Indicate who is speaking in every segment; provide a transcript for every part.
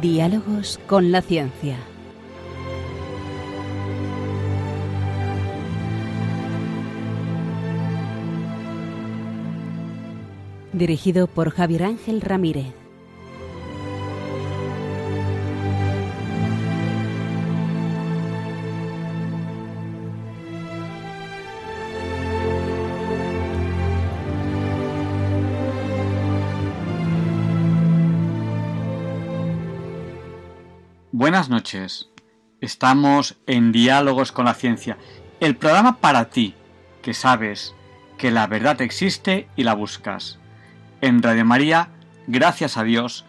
Speaker 1: Diálogos con la ciencia. Dirigido por Javier Ángel Ramírez.
Speaker 2: Buenas noches. Estamos en Diálogos con la Ciencia, el programa para ti, que sabes que la verdad existe y la buscas. En Radio María, gracias a Dios,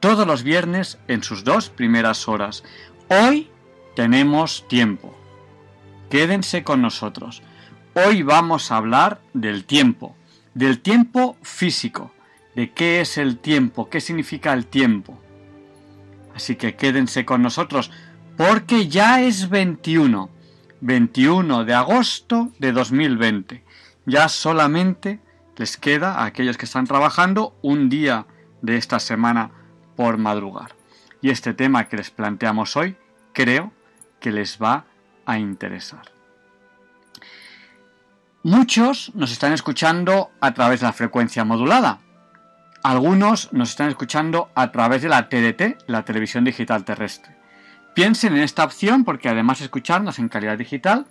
Speaker 2: todos los viernes en sus dos primeras horas. Hoy tenemos tiempo. Quédense con nosotros. Hoy vamos a hablar del tiempo, del tiempo físico, de qué es el tiempo, qué significa el tiempo. Así que quédense con nosotros porque ya es 21, 21 de agosto de 2020. Ya solamente les queda a aquellos que están trabajando un día de esta semana por madrugar. Y este tema que les planteamos hoy creo que les va a interesar. Muchos nos están escuchando a través de la frecuencia modulada, algunos nos están escuchando a través de la TDT, la televisión digital terrestre. Piensen en esta opción porque además de escucharnos en calidad digital,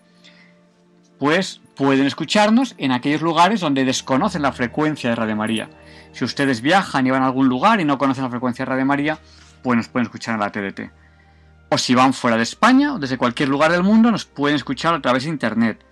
Speaker 2: pues pueden escucharnos en aquellos lugares donde desconocen la frecuencia de Radio María. Si ustedes viajan y van a algún lugar y no conocen la frecuencia de Radio María, pues nos pueden escuchar en la TDT. O si van fuera de España o desde cualquier lugar del mundo, nos pueden escuchar a través de Internet.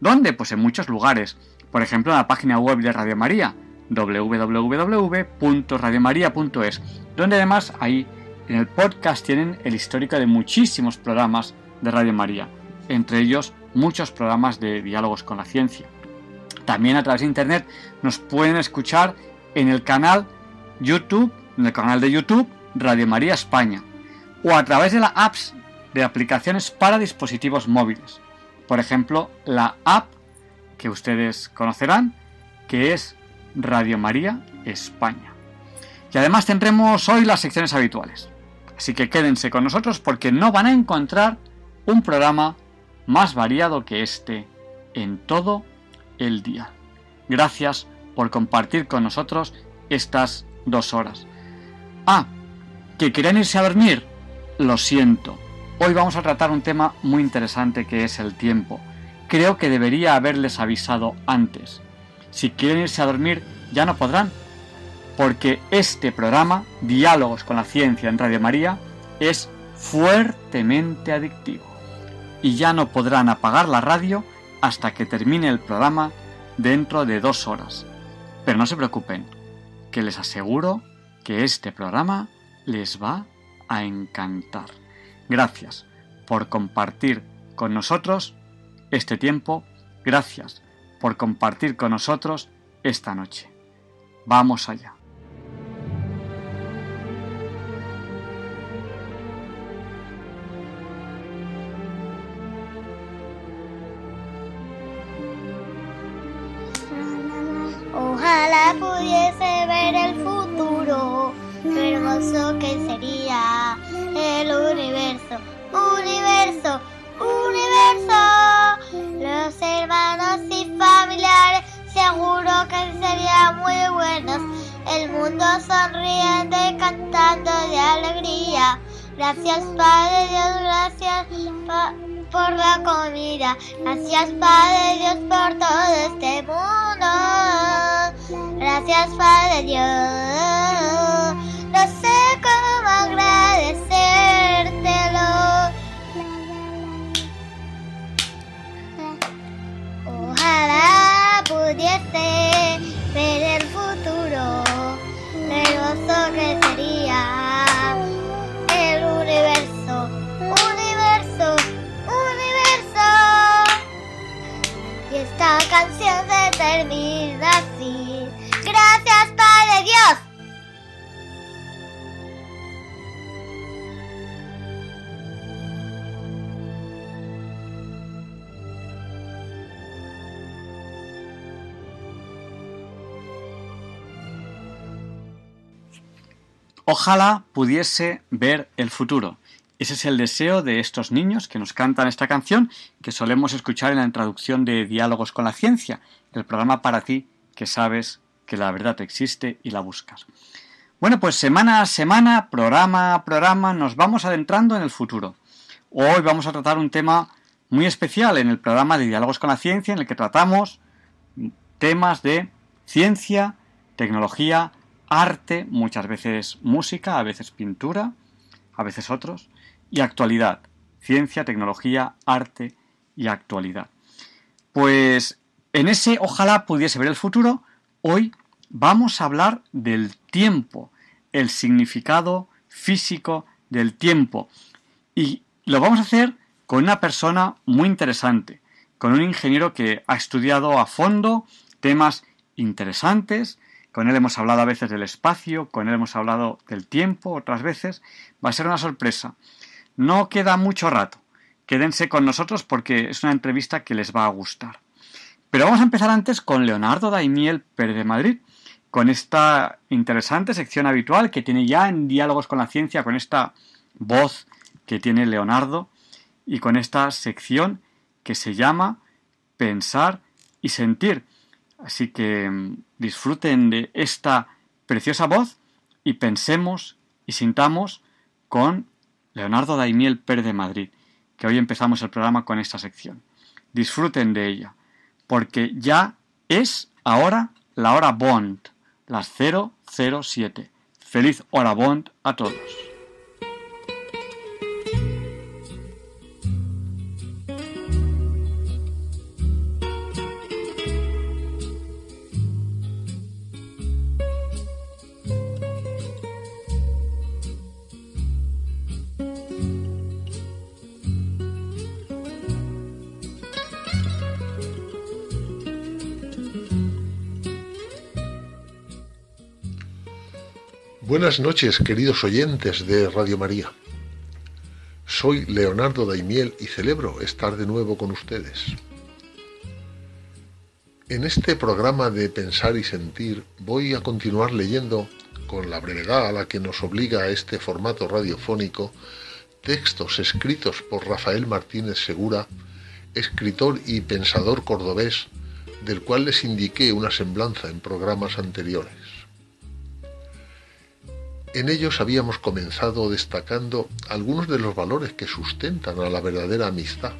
Speaker 2: ¿Dónde? Pues en muchos lugares. Por ejemplo, en la página web de Radio María, www.radiomaria.es, donde además ahí en el podcast tienen el histórico de muchísimos programas de Radio María, entre ellos muchos programas de diálogos con la ciencia. También a través de internet nos pueden escuchar en el canal YouTube, en el canal de YouTube Radio María España, o a través de las apps de aplicaciones para dispositivos móviles. Por ejemplo, la app que ustedes conocerán, que es Radio María España. Y además tendremos hoy las secciones habituales. Así que quédense con nosotros porque no van a encontrar un programa más variado que este en todo el día. Gracias por compartir con nosotros estas dos horas. Ah, que quieren irse a dormir. Lo siento. Hoy vamos a tratar un tema muy interesante que es el tiempo. Creo que debería haberles avisado antes. Si quieren irse a dormir, ya no podrán, porque este programa, Diálogos con la Ciencia en Radio María, es fuertemente adictivo. Y ya no podrán apagar la radio hasta que termine el programa dentro de dos horas. Pero no se preocupen, que les aseguro que este programa les va a encantar. Gracias por compartir con nosotros este tiempo. Gracias por compartir con nosotros esta noche. Vamos allá.
Speaker 3: Gracias Padre Ojalá pudiese ver el futuro.
Speaker 2: Ese es el deseo de estos niños que nos cantan esta canción que solemos escuchar en la introducción de Diálogos con la Ciencia, el programa para ti que sabes que la verdad existe y la buscas. Bueno, pues semana a semana, programa a programa, nos vamos adentrando en el futuro. Hoy vamos a tratar un tema muy especial en el programa de Diálogos con la Ciencia, en el que tratamos temas de ciencia, tecnología, arte, muchas veces música, a veces pintura, a veces otros, y actualidad, ciencia, tecnología, arte y actualidad. Pues en ese ojalá pudiese ver el futuro, hoy vamos a hablar del tiempo, el significado físico del tiempo. Y lo vamos a hacer con una persona muy interesante, con un ingeniero que ha estudiado a fondo temas interesantes, con él hemos hablado a veces del espacio, con él hemos hablado del tiempo otras veces. Va a ser una sorpresa. No queda mucho rato. Quédense con nosotros porque es una entrevista que les va a gustar. Pero vamos a empezar antes con Leonardo Daimiel Pérez de Madrid, con esta interesante sección habitual que tiene ya en Diálogos con la Ciencia, con esta voz que tiene Leonardo y con esta sección que se llama Pensar y Sentir. Así que mm, disfruten de esta preciosa voz y pensemos y sintamos con Leonardo Daimiel Pérez de Madrid, que hoy empezamos el programa con esta sección. Disfruten de ella, porque ya es ahora la hora Bond, las 007. Feliz hora Bond a todos.
Speaker 4: Buenas noches, queridos oyentes de Radio María. Soy Leonardo Daimiel y celebro estar de nuevo con ustedes. En este programa de Pensar y Sentir voy a continuar leyendo, con la brevedad a la que nos obliga este formato radiofónico, textos escritos por Rafael Martínez Segura, escritor y pensador cordobés, del cual les indiqué una semblanza en programas anteriores. En ellos habíamos comenzado destacando algunos de los valores que sustentan a la verdadera amistad,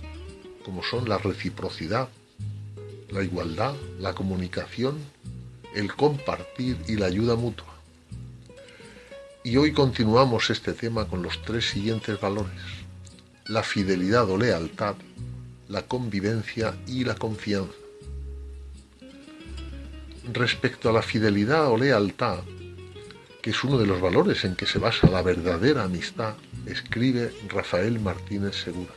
Speaker 4: como son la reciprocidad, la igualdad, la comunicación, el compartir y la ayuda mutua. Y hoy continuamos este tema con los tres siguientes valores, la fidelidad o lealtad, la convivencia y la confianza. Respecto a la fidelidad o lealtad, es uno de los valores en que se basa la verdadera amistad, escribe Rafael Martínez Segura.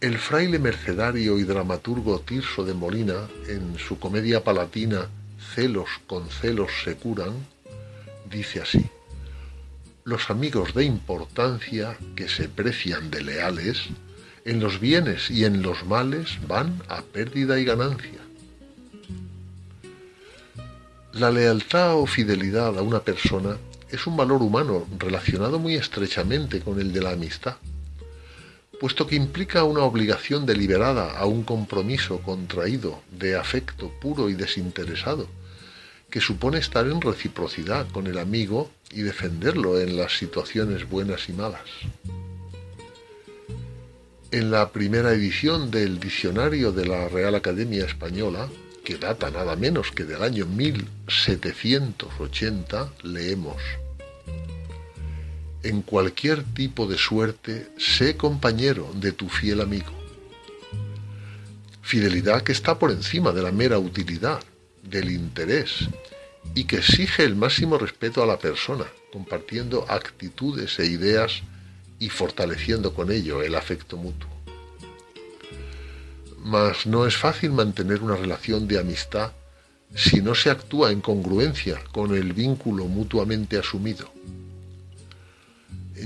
Speaker 4: El fraile mercedario y dramaturgo Tirso de Molina, en su comedia palatina Celos con celos se curan, dice así, los amigos de importancia que se precian de leales, en los bienes y en los males van a pérdida y ganancia la lealtad o fidelidad a una persona es un valor humano relacionado muy estrechamente con el de la amistad, puesto que implica una obligación deliberada a un compromiso contraído de afecto puro y desinteresado, que supone estar en reciprocidad con el amigo y defenderlo en las situaciones buenas y malas. En la primera edición del Diccionario de la Real Academia Española, que data nada menos que del año 1780, leemos, En cualquier tipo de suerte, sé compañero de tu fiel amigo. Fidelidad que está por encima de la mera utilidad, del interés, y que exige el máximo respeto a la persona, compartiendo actitudes e ideas y fortaleciendo con ello el afecto mutuo mas no es fácil mantener una relación de amistad si no se actúa en congruencia con el vínculo mutuamente asumido.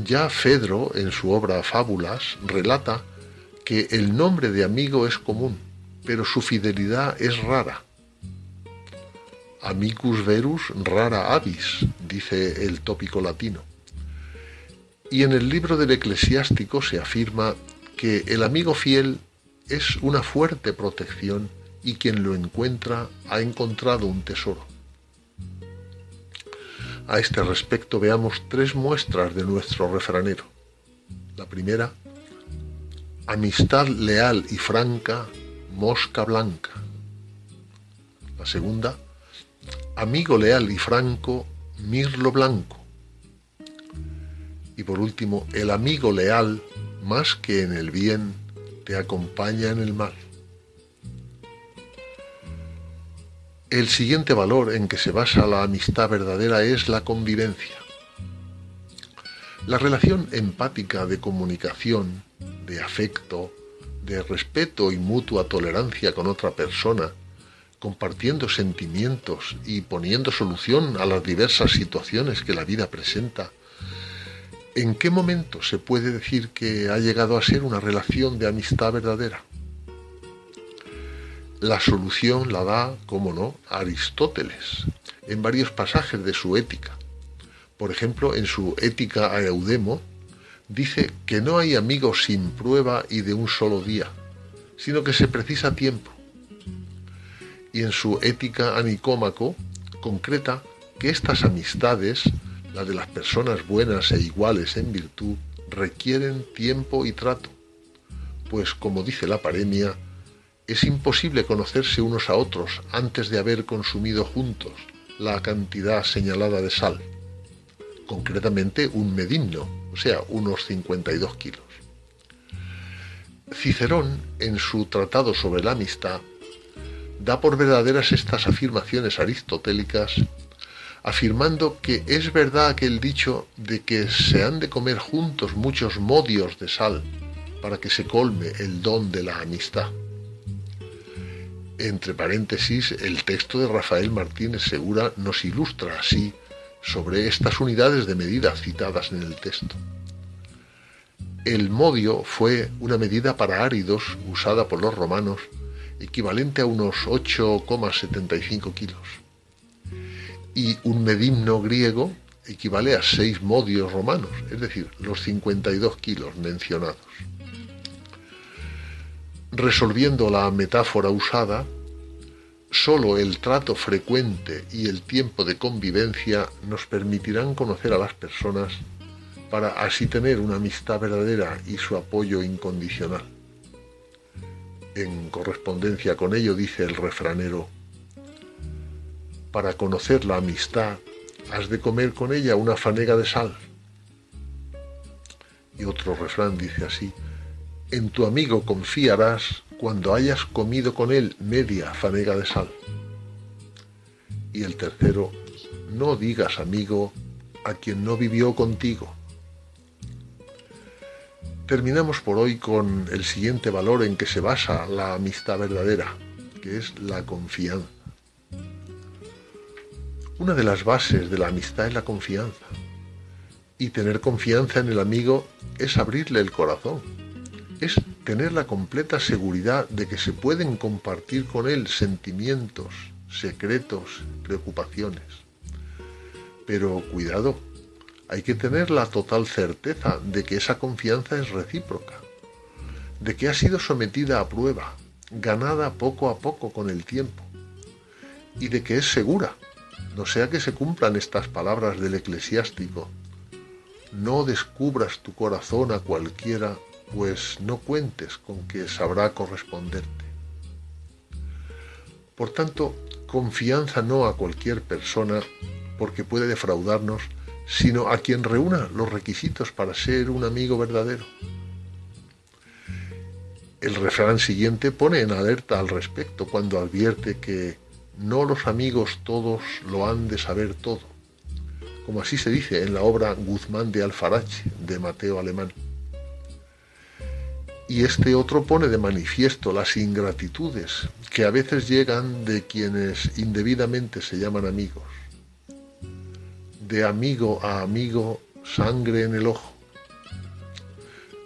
Speaker 4: Ya Fedro, en su obra Fábulas, relata que el nombre de amigo es común, pero su fidelidad es rara. amicus verus rara avis, dice el tópico latino. Y en el libro del eclesiástico se afirma que el amigo fiel es una fuerte protección y quien lo encuentra ha encontrado un tesoro. A este respecto veamos tres muestras de nuestro refranero. La primera, amistad leal y franca, mosca blanca. La segunda, amigo leal y franco, mirlo blanco. Y por último, el amigo leal, más que en el bien, te acompaña en el mal. El siguiente valor en que se basa la amistad verdadera es la convivencia. La relación empática de comunicación, de afecto, de respeto y mutua tolerancia con otra persona, compartiendo sentimientos y poniendo solución a las diversas situaciones que la vida presenta, ¿en qué momento se puede decir que ha llegado a ser una relación de amistad verdadera? La solución la da, como no, Aristóteles, en varios pasajes de su ética. Por ejemplo, en su Ética a Eudemo, dice que no hay amigos sin prueba y de un solo día, sino que se precisa tiempo. Y en su Ética a Nicómaco concreta que estas amistades, las de las personas buenas e iguales en virtud, requieren tiempo y trato, pues como dice la paremia, es imposible conocerse unos a otros antes de haber consumido juntos la cantidad señalada de sal, concretamente un medimno, o sea, unos 52 kilos. Cicerón, en su Tratado sobre la Amistad, da por verdaderas estas afirmaciones aristotélicas, afirmando que es verdad aquel dicho de que se han de comer juntos muchos modios de sal para que se colme el don de la amistad. Entre paréntesis, el texto de Rafael Martínez Segura nos ilustra así sobre estas unidades de medida citadas en el texto. El modio fue una medida para áridos usada por los romanos, equivalente a unos 8,75 kilos. Y un medimno griego equivale a 6 modios romanos, es decir, los 52 kilos mencionados. Resolviendo la metáfora usada, Solo el trato frecuente y el tiempo de convivencia nos permitirán conocer a las personas para así tener una amistad verdadera y su apoyo incondicional. En correspondencia con ello dice el refranero, para conocer la amistad has de comer con ella una fanega de sal. Y otro refrán dice así, en tu amigo confiarás cuando hayas comido con él media fanega de sal. Y el tercero, no digas amigo a quien no vivió contigo. Terminamos por hoy con el siguiente valor en que se basa la amistad verdadera, que es la confianza. Una de las bases de la amistad es la confianza. Y tener confianza en el amigo es abrirle el corazón, es tener la completa seguridad de que se pueden compartir con él sentimientos, secretos, preocupaciones. Pero cuidado, hay que tener la total certeza de que esa confianza es recíproca, de que ha sido sometida a prueba, ganada poco a poco con el tiempo, y de que es segura, no sea que se cumplan estas palabras del eclesiástico. No descubras tu corazón a cualquiera pues no cuentes con que sabrá corresponderte. Por tanto, confianza no a cualquier persona porque puede defraudarnos, sino a quien reúna los requisitos para ser un amigo verdadero. El refrán siguiente pone en alerta al respecto cuando advierte que no los amigos todos lo han de saber todo, como así se dice en la obra Guzmán de Alfarache de Mateo Alemán y este otro pone de manifiesto las ingratitudes que a veces llegan de quienes indebidamente se llaman amigos. De amigo a amigo, sangre en el ojo.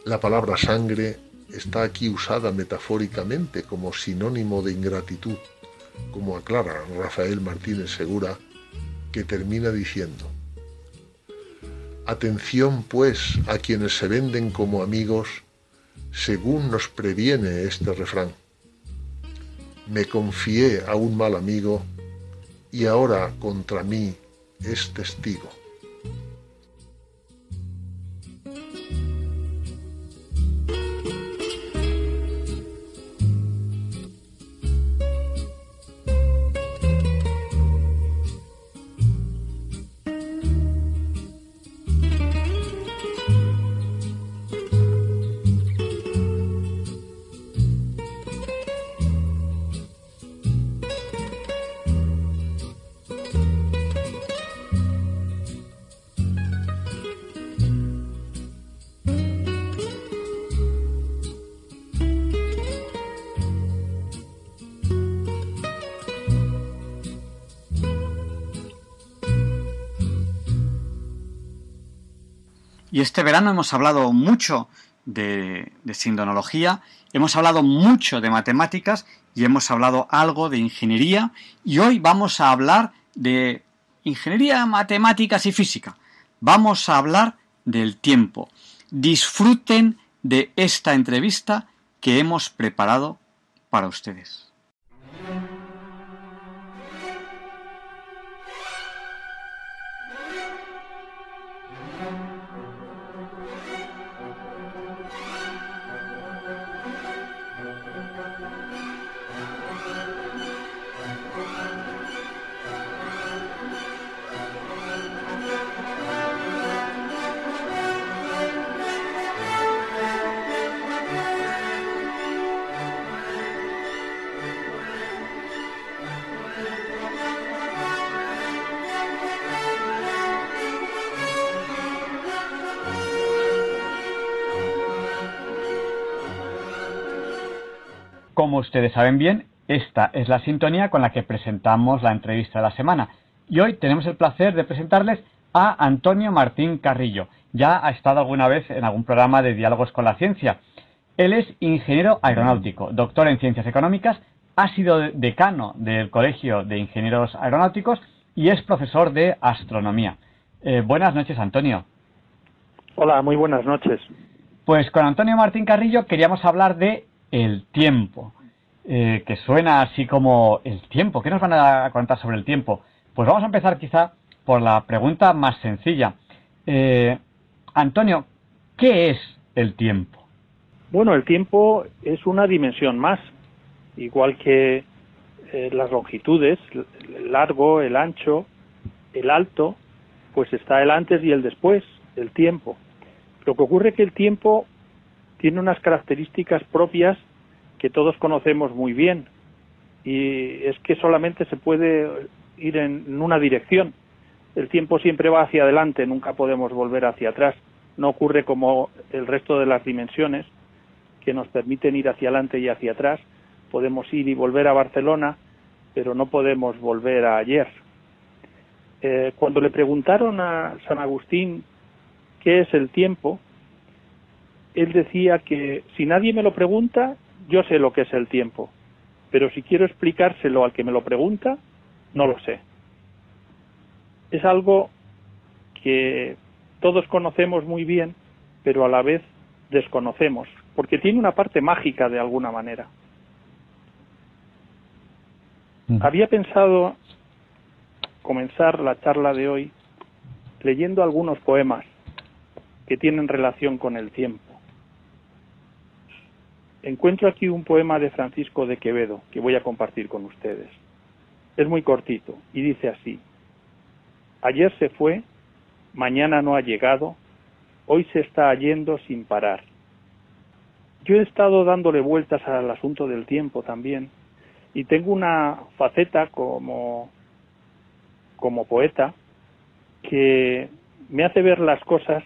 Speaker 4: La palabra sangre está aquí usada metafóricamente como sinónimo de ingratitud, como aclara Rafael Martínez Segura, que termina diciendo, Atención pues a quienes se venden como amigos, según nos previene este refrán. Me confié a un mal amigo y ahora contra mí es testigo.
Speaker 2: Este verano hemos hablado mucho de, de sindonología, hemos hablado mucho de matemáticas y hemos hablado algo de ingeniería y hoy vamos a hablar de ingeniería, matemáticas y física. Vamos a hablar del tiempo. Disfruten de esta entrevista que hemos preparado para ustedes. Como ustedes saben bien, esta es la sintonía con la que presentamos la entrevista de la semana. Y hoy tenemos el placer de presentarles a Antonio Martín Carrillo. Ya ha estado alguna vez en algún programa de Diálogos con la Ciencia. Él es ingeniero aeronáutico, doctor en Ciencias Económicas, ha sido decano del Colegio de Ingenieros Aeronáuticos y es profesor de Astronomía. Eh, buenas noches, Antonio.
Speaker 5: Hola, muy buenas noches.
Speaker 2: Pues con Antonio Martín Carrillo queríamos hablar de el tiempo, eh, que suena así como el tiempo. ¿Qué nos van a contar sobre el tiempo? Pues vamos a empezar quizá por la pregunta más sencilla. Eh, Antonio, ¿qué es el tiempo?
Speaker 5: Bueno, el tiempo es una dimensión más, igual que eh, las longitudes, el largo, el ancho, el alto, pues está el antes y el después, el tiempo. Lo que ocurre es que el tiempo tiene unas características propias que todos conocemos muy bien y es que solamente se puede ir en una dirección. El tiempo siempre va hacia adelante, nunca podemos volver hacia atrás. No ocurre como el resto de las dimensiones que nos permiten ir hacia adelante y hacia atrás. Podemos ir y volver a Barcelona, pero no podemos volver a ayer. Eh, cuando le preguntaron a San Agustín qué es el tiempo, él decía que si nadie me lo pregunta, yo sé lo que es el tiempo, pero si quiero explicárselo al que me lo pregunta, no lo sé. Es algo que todos conocemos muy bien, pero a la vez desconocemos, porque tiene una parte mágica de alguna manera. Mm. Había pensado comenzar la charla de hoy leyendo algunos poemas que tienen relación con el tiempo encuentro aquí un poema de Francisco de Quevedo que voy a compartir con ustedes. Es muy cortito y dice así, ayer se fue, mañana no ha llegado, hoy se está yendo sin parar. Yo he estado dándole vueltas al asunto del tiempo también y tengo una faceta como, como poeta que me hace ver las cosas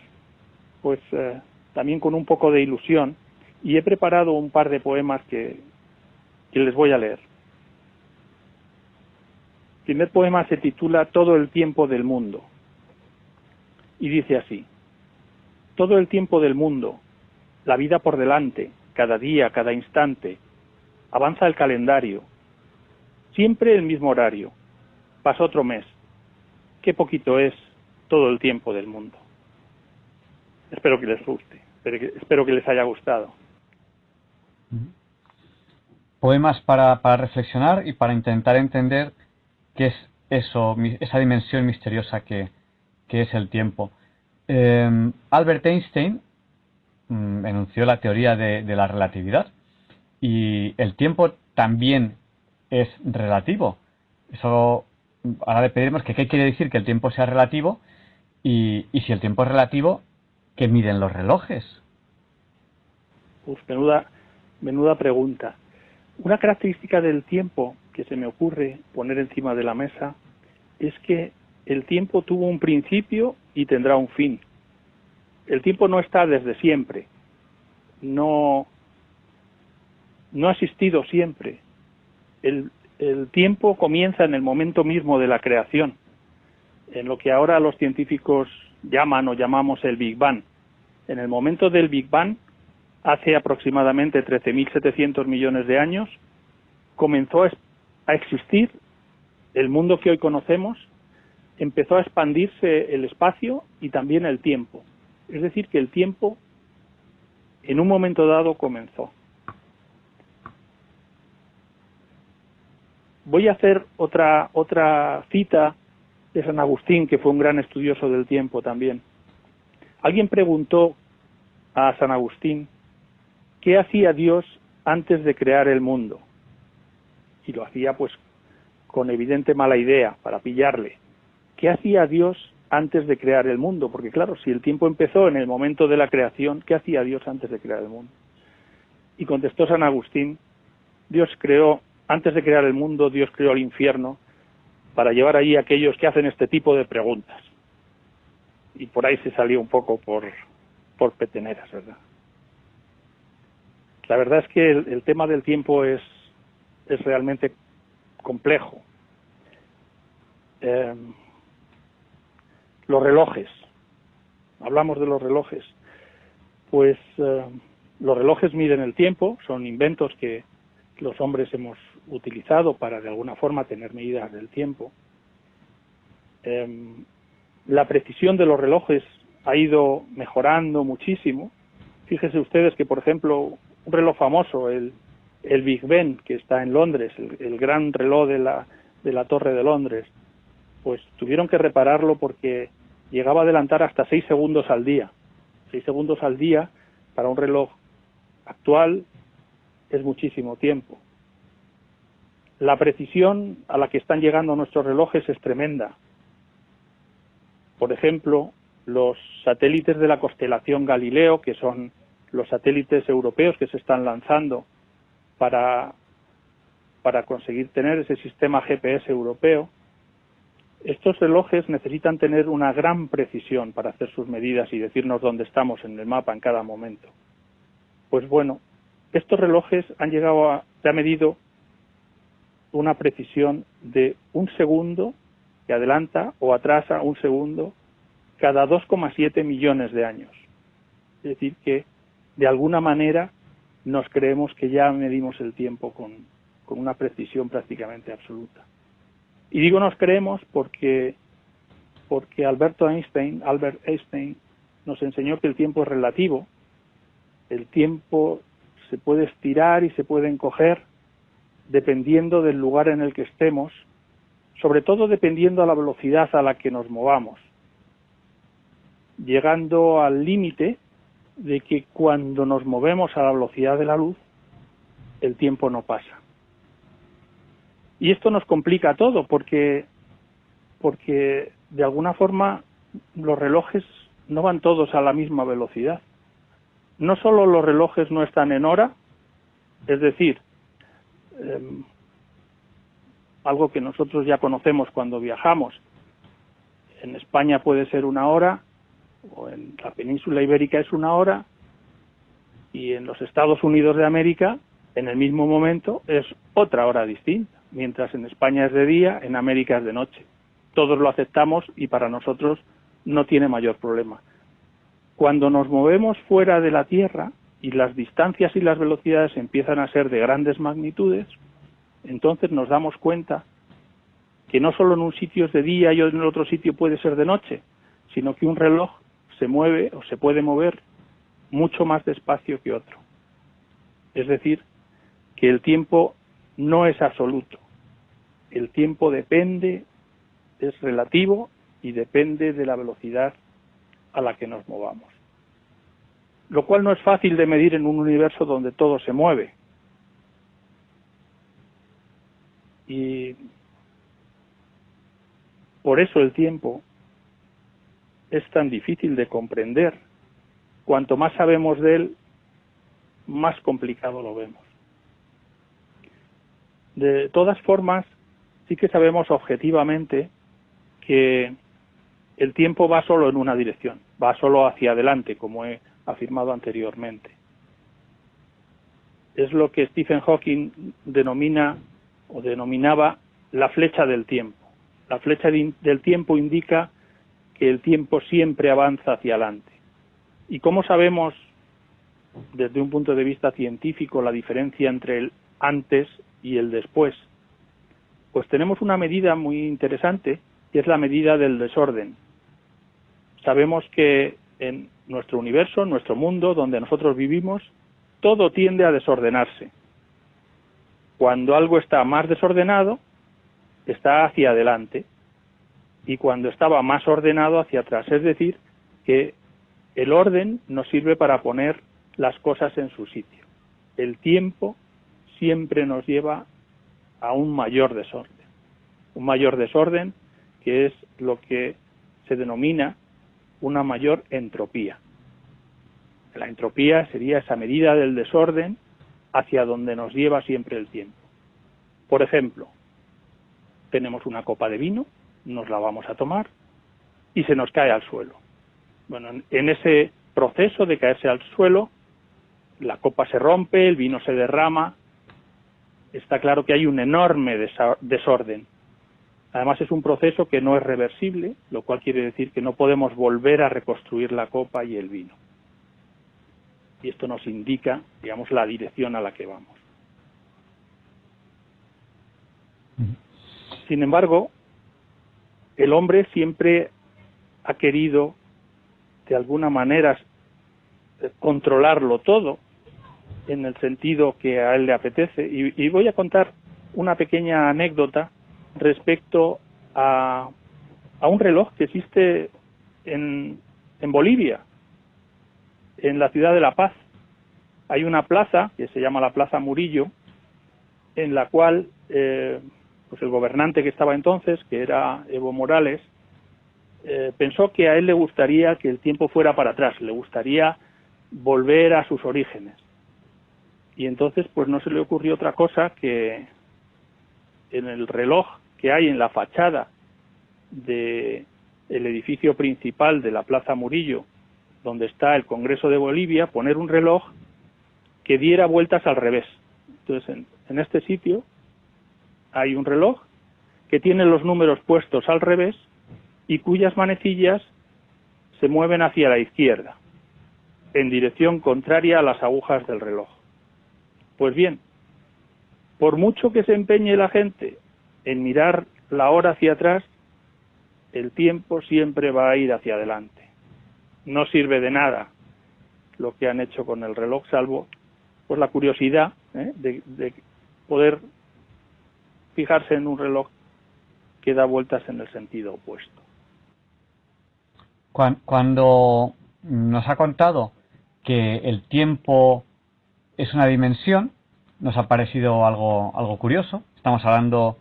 Speaker 5: pues eh, también con un poco de ilusión y he preparado un par de poemas que, les voy a leer. El primer poema se titula Todo el tiempo del mundo y dice así, todo el tiempo del mundo, la vida por delante, cada día, cada instante, avanza el calendario, siempre el mismo horario. Pasa otro mes. Qué poquito es todo el tiempo del mundo. Espero que les guste, espero que les haya gustado.
Speaker 2: Poemas para, para reflexionar y para intentar entender qué es eso, esa dimensión misteriosa que, es el tiempo. Em, Albert Einstein mm, enunció la teoría de, la relatividad y el tiempo también es relativo. Eso ahora le pediremos que qué quiere decir que el tiempo sea relativo y, si el tiempo es relativo, ¿qué miden los relojes?
Speaker 5: Uf, menuda, menuda pregunta. Una característica del tiempo que se me ocurre poner encima de la mesa es que el tiempo tuvo un principio y tendrá un fin. El tiempo no está desde siempre, no, no ha existido siempre. El, el tiempo comienza en el momento mismo de la creación, en lo que ahora los científicos llaman o llamamos el Big Bang. En el momento del Big Bang, hace aproximadamente 13.700 millones de años, comenzó a existir el mundo que hoy conocemos, empezó a expandirse el espacio y también el tiempo. Es decir, que el tiempo en un momento dado comenzó. Voy a hacer otra, otra cita de San Agustín, que fue un gran estudioso del tiempo también. Alguien preguntó a San Agustín qué hacía Dios antes de crear el mundo. Y lo hacía pues con evidente mala idea para pillarle. ¿Qué hacía Dios antes de crear el mundo? Porque claro, si el tiempo empezó en el momento de la creación, ¿qué hacía Dios antes de crear el mundo? Y contestó San Agustín, Dios creó, antes de crear el mundo, Dios creó el infierno para llevar ahí a aquellos que hacen este tipo de preguntas. Y por ahí se salió un poco por, por peteneras, ¿verdad? La verdad es que el, tema del tiempo es, es realmente complejo. Eh, los relojes. Hablamos de los relojes. Pues eh, los relojes miden el tiempo, son inventos que los hombres hemos utilizado para de alguna forma tener medidas del tiempo. Em, la precisión de los relojes ha ido mejorando muchísimo. Fíjense ustedes que, por ejemplo, un reloj famoso, el, el Big Ben, que está en Londres, el, gran reloj de la, de la Torre de Londres, pues tuvieron que repararlo porque llegaba a adelantar hasta seis segundos al día. Seis segundos al día para un reloj actual es muchísimo tiempo. La precisión a la que están llegando nuestros relojes es tremenda. Por ejemplo, los satélites de la constelación Galileo, que son los satélites europeos que se están lanzando para, para conseguir tener ese sistema GPS europeo, estos relojes necesitan tener una gran precisión para hacer sus medidas y decirnos dónde estamos en el mapa en cada momento. Pues bueno, estos relojes han llegado a, se ha medido una precisión de un segundo que adelanta o atrasa un segundo cada 2,7 millones de años. Es decir, que de alguna manera nos creemos que ya medimos el tiempo con, con una precisión prácticamente absoluta. Y digo nos creemos porque, porque Alberto Einstein, Albert Einstein nos enseñó que el tiempo es relativo, el tiempo se puede estirar y se puede encoger dependiendo del lugar en el que estemos, sobre todo dependiendo a la velocidad a la que nos movamos, llegando al límite de que cuando nos movemos a la velocidad de la luz, el tiempo no pasa. Y esto nos complica todo porque, porque de alguna forma los relojes no van todos a la misma velocidad. No solo los relojes no están en hora, es decir, em, algo que nosotros ya conocemos cuando viajamos. En España puede ser una hora, o en la península ibérica es una hora, y en los Estados Unidos de América, en el mismo momento, es otra hora distinta. Mientras en España es de día, en América es de noche. Todos lo aceptamos y para nosotros no tiene mayor problema. Cuando nos movemos fuera de la Tierra y las distancias y las velocidades empiezan a ser de grandes magnitudes, entonces nos damos cuenta que no solo en un sitio es de día y en otro sitio puede ser de noche, sino que un reloj se mueve o se puede mover mucho más despacio que otro. Es decir, que el tiempo no es absoluto. El tiempo depende, es relativo y depende de la velocidad a la que nos movamos. Lo cual no es fácil de medir en un universo donde todo se mueve. Y por eso el tiempo es tan difícil de comprender. Cuanto más sabemos de él, más complicado lo vemos. De todas formas, sí que sabemos objetivamente que el tiempo va solo en una dirección, va solo hacia adelante, como he afirmado anteriormente. Es lo que Stephen Hawking denomina o denominaba la flecha del tiempo. La flecha del tiempo indica que el tiempo siempre avanza hacia adelante. ¿Y cómo sabemos, desde un punto de vista científico, la diferencia entre el antes y el después? Pues tenemos una medida muy interesante, y es la medida del desorden. Sabemos que en nuestro universo, en nuestro mundo, donde nosotros vivimos, todo tiende a desordenarse. Cuando algo está más desordenado, está hacia adelante y cuando estaba más ordenado hacia atrás. Es decir, que el orden nos sirve para poner las cosas en su sitio. El tiempo siempre nos lleva a un mayor desorden. Un mayor desorden que es lo que se denomina una mayor entropía. La entropía sería esa medida del desorden hacia donde nos lleva siempre el tiempo. Por ejemplo, tenemos una copa de vino, nos la vamos a tomar y se nos cae al suelo. Bueno, en ese proceso de caerse al suelo, la copa se rompe, el vino se derrama, está claro que hay un enorme desorden. Además es un proceso que no es reversible, lo cual quiere decir que no podemos volver a reconstruir la copa y el vino. Y esto nos indica, digamos, la dirección a la que vamos. Sin embargo, el hombre siempre ha querido, de alguna manera, controlarlo todo, en el sentido que a él le apetece. Y, voy a contar una pequeña anécdota respecto a, a un reloj que existe en, en Bolivia, en la ciudad de La Paz. Hay una plaza que se llama la Plaza Murillo, en la cual eh, pues el gobernante que estaba entonces, que era Evo Morales, eh, pensó que a él le gustaría que el tiempo fuera para atrás, le gustaría volver a sus orígenes. Y entonces, pues no se le ocurrió otra cosa que en el reloj que hay en la fachada del edificio principal de la Plaza Murillo, donde está el Congreso de Bolivia, poner un reloj que diera vueltas al revés. Entonces, en este sitio hay un reloj que tiene los números puestos al revés y cuyas manecillas se mueven hacia la izquierda, en dirección contraria a las agujas del reloj. Pues bien, por mucho que se empeñe la gente en mirar la hora hacia atrás, el tiempo siempre va a ir hacia adelante. No sirve de nada lo que han hecho con el reloj, salvo por la curiosidad ¿eh? de poder fijarse en un reloj que da vueltas en el sentido opuesto.
Speaker 2: Cuando nos ha contado que el tiempo es una dimensión, nos ha parecido algo, algo curioso. Estamos hablando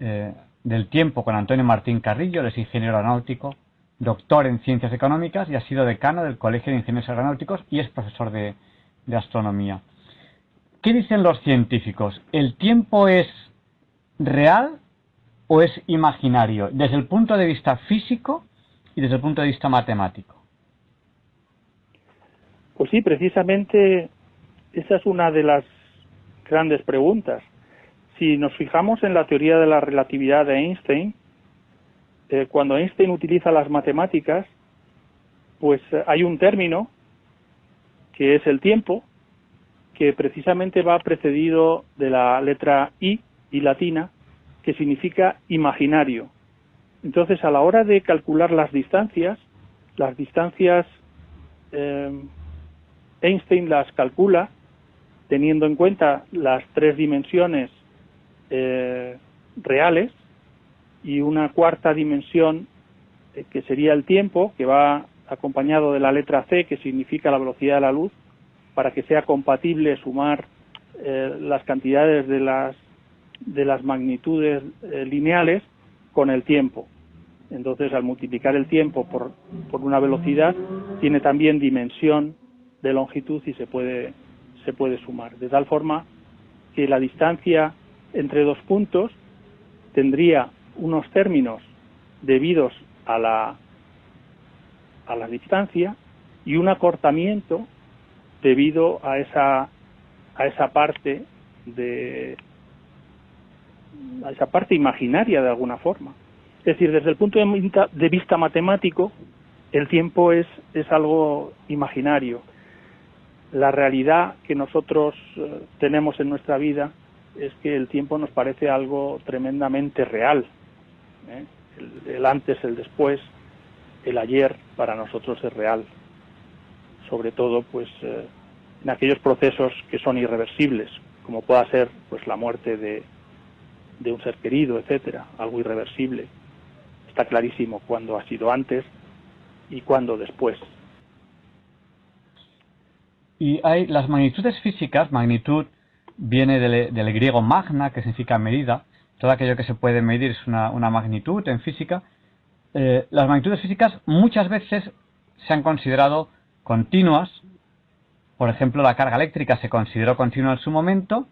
Speaker 2: eh, del tiempo con Antonio Martín Carrillo, él es ingeniero aeronáutico, doctor en ciencias económicas y ha sido decano del Colegio de Ingenieros Aeronáuticos y es profesor de astronomía. ¿Qué dicen los científicos? ¿El tiempo es real o es imaginario desde el punto de vista físico y desde el punto de vista matemático?
Speaker 5: Pues sí, precisamente esa es una de las grandes preguntas. Si nos fijamos en la teoría de la relatividad de Einstein, eh, cuando Einstein utiliza las matemáticas, pues eh, hay un término que es el tiempo, que precisamente va precedido de la letra I y latina, que significa imaginario. Entonces, a la hora de calcular las distancias, las distancias eh, Einstein las calcula teniendo en cuenta las tres dimensiones eh, reales y una cuarta dimensión eh, que sería el tiempo, que va acompañado de la letra C, que significa la velocidad de la luz, para que sea compatible sumar eh, las cantidades de las de las magnitudes lineales con el tiempo. Entonces, al multiplicar el tiempo por, por una velocidad, tiene también dimensión de longitud y se puede se puede sumar, de tal forma que la distancia entre dos puntos tendría unos términos debidos a la, a la distancia y un acortamiento debido a esa, a esa parte de a esa parte imaginaria de alguna forma. Es decir, desde el punto de vista matemático, el tiempo es, es algo imaginario la realidad que nosotros eh, tenemos en nuestra vida es que el tiempo nos parece algo tremendamente real. ¿eh? El, antes, el después, el ayer para nosotros es real. Sobre todo, pues, eh, en aquellos procesos que son irreversibles, como pueda ser, pues, la muerte de, de un ser querido, etcétera, algo irreversible. Está clarísimo cuándo ha sido antes y cuándo después.
Speaker 2: Y hay las magnitudes físicas, magnitud viene del, griego magna, que significa medida, todo aquello que se puede medir es una, magnitud en física. Eh, las magnitudes físicas muchas veces se han considerado continuas, por ejemplo, la carga eléctrica se consideró continua en su momento,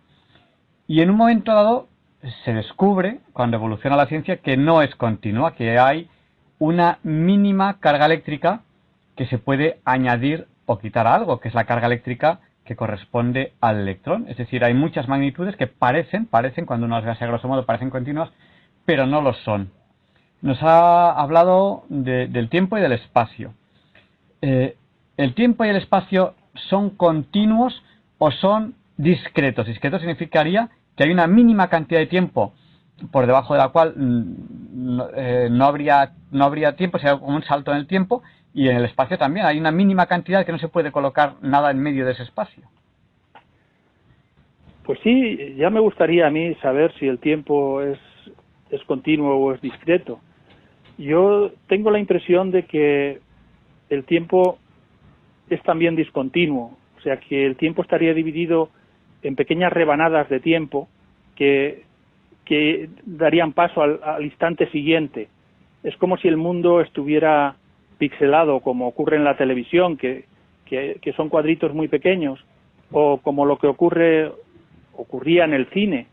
Speaker 2: y en un momento dado se descubre, cuando evoluciona la ciencia, que no es continua, que hay una mínima carga eléctrica que se puede añadir o quitar algo, que es la carga eléctrica que corresponde al electrón. Es decir, hay muchas magnitudes que parecen, parecen, cuando uno las ve a grosso modo, parecen continuas, pero no lo son. Nos ha hablado del tiempo y del espacio. Eh, ¿El tiempo y el espacio son continuos o son discretos? Discreto significaría que hay una mínima cantidad de tiempo por debajo de la cual mm, eh, no, habría, no habría tiempo, sería como un salto en el tiempo, y en el espacio también hay una mínima cantidad que no se puede colocar nada en medio de ese espacio.
Speaker 5: Pues sí, ya me gustaría a mí saber si el tiempo es, es continuo o es discreto. Yo tengo la impresión de que el tiempo es también discontinuo, o sea que el tiempo estaría dividido en pequeñas rebanadas de tiempo que, darían paso al, al instante siguiente. Es como si el mundo estuviera pixelado como ocurre en la televisión, que, que, son cuadritos muy pequeños, o como lo que ocurre, ocurría en el cine,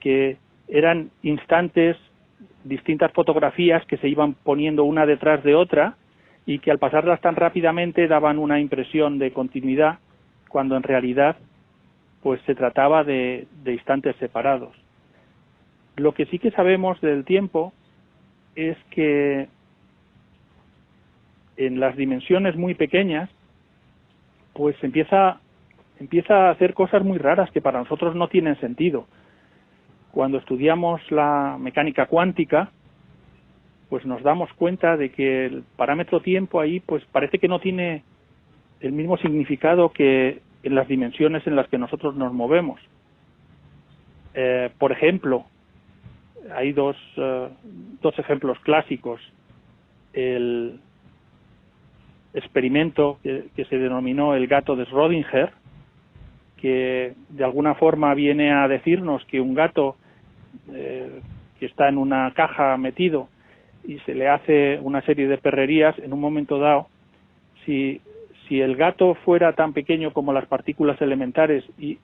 Speaker 5: que eran instantes, distintas fotografías que se iban poniendo una detrás de otra y que al pasarlas tan rápidamente daban una impresión de continuidad, cuando en realidad pues se trataba de, instantes separados. Lo que sí que sabemos del tiempo es que en las dimensiones muy pequeñas, pues empieza, empieza a hacer cosas muy raras que para nosotros no tienen sentido. Cuando estudiamos la mecánica cuántica, pues nos damos cuenta de que el parámetro tiempo ahí, pues parece que no tiene el mismo significado que en las dimensiones en las que nosotros nos movemos. Eh, por ejemplo, hay dos, eh, dos ejemplos clásicos. El, experimento que, se denominó el gato de Schrödinger, que de alguna forma viene a decirnos que un gato eh, que está en una caja metido y se le hace una serie de perrerías en un momento dado, si, si el gato fuera tan pequeño como las partículas elementares y,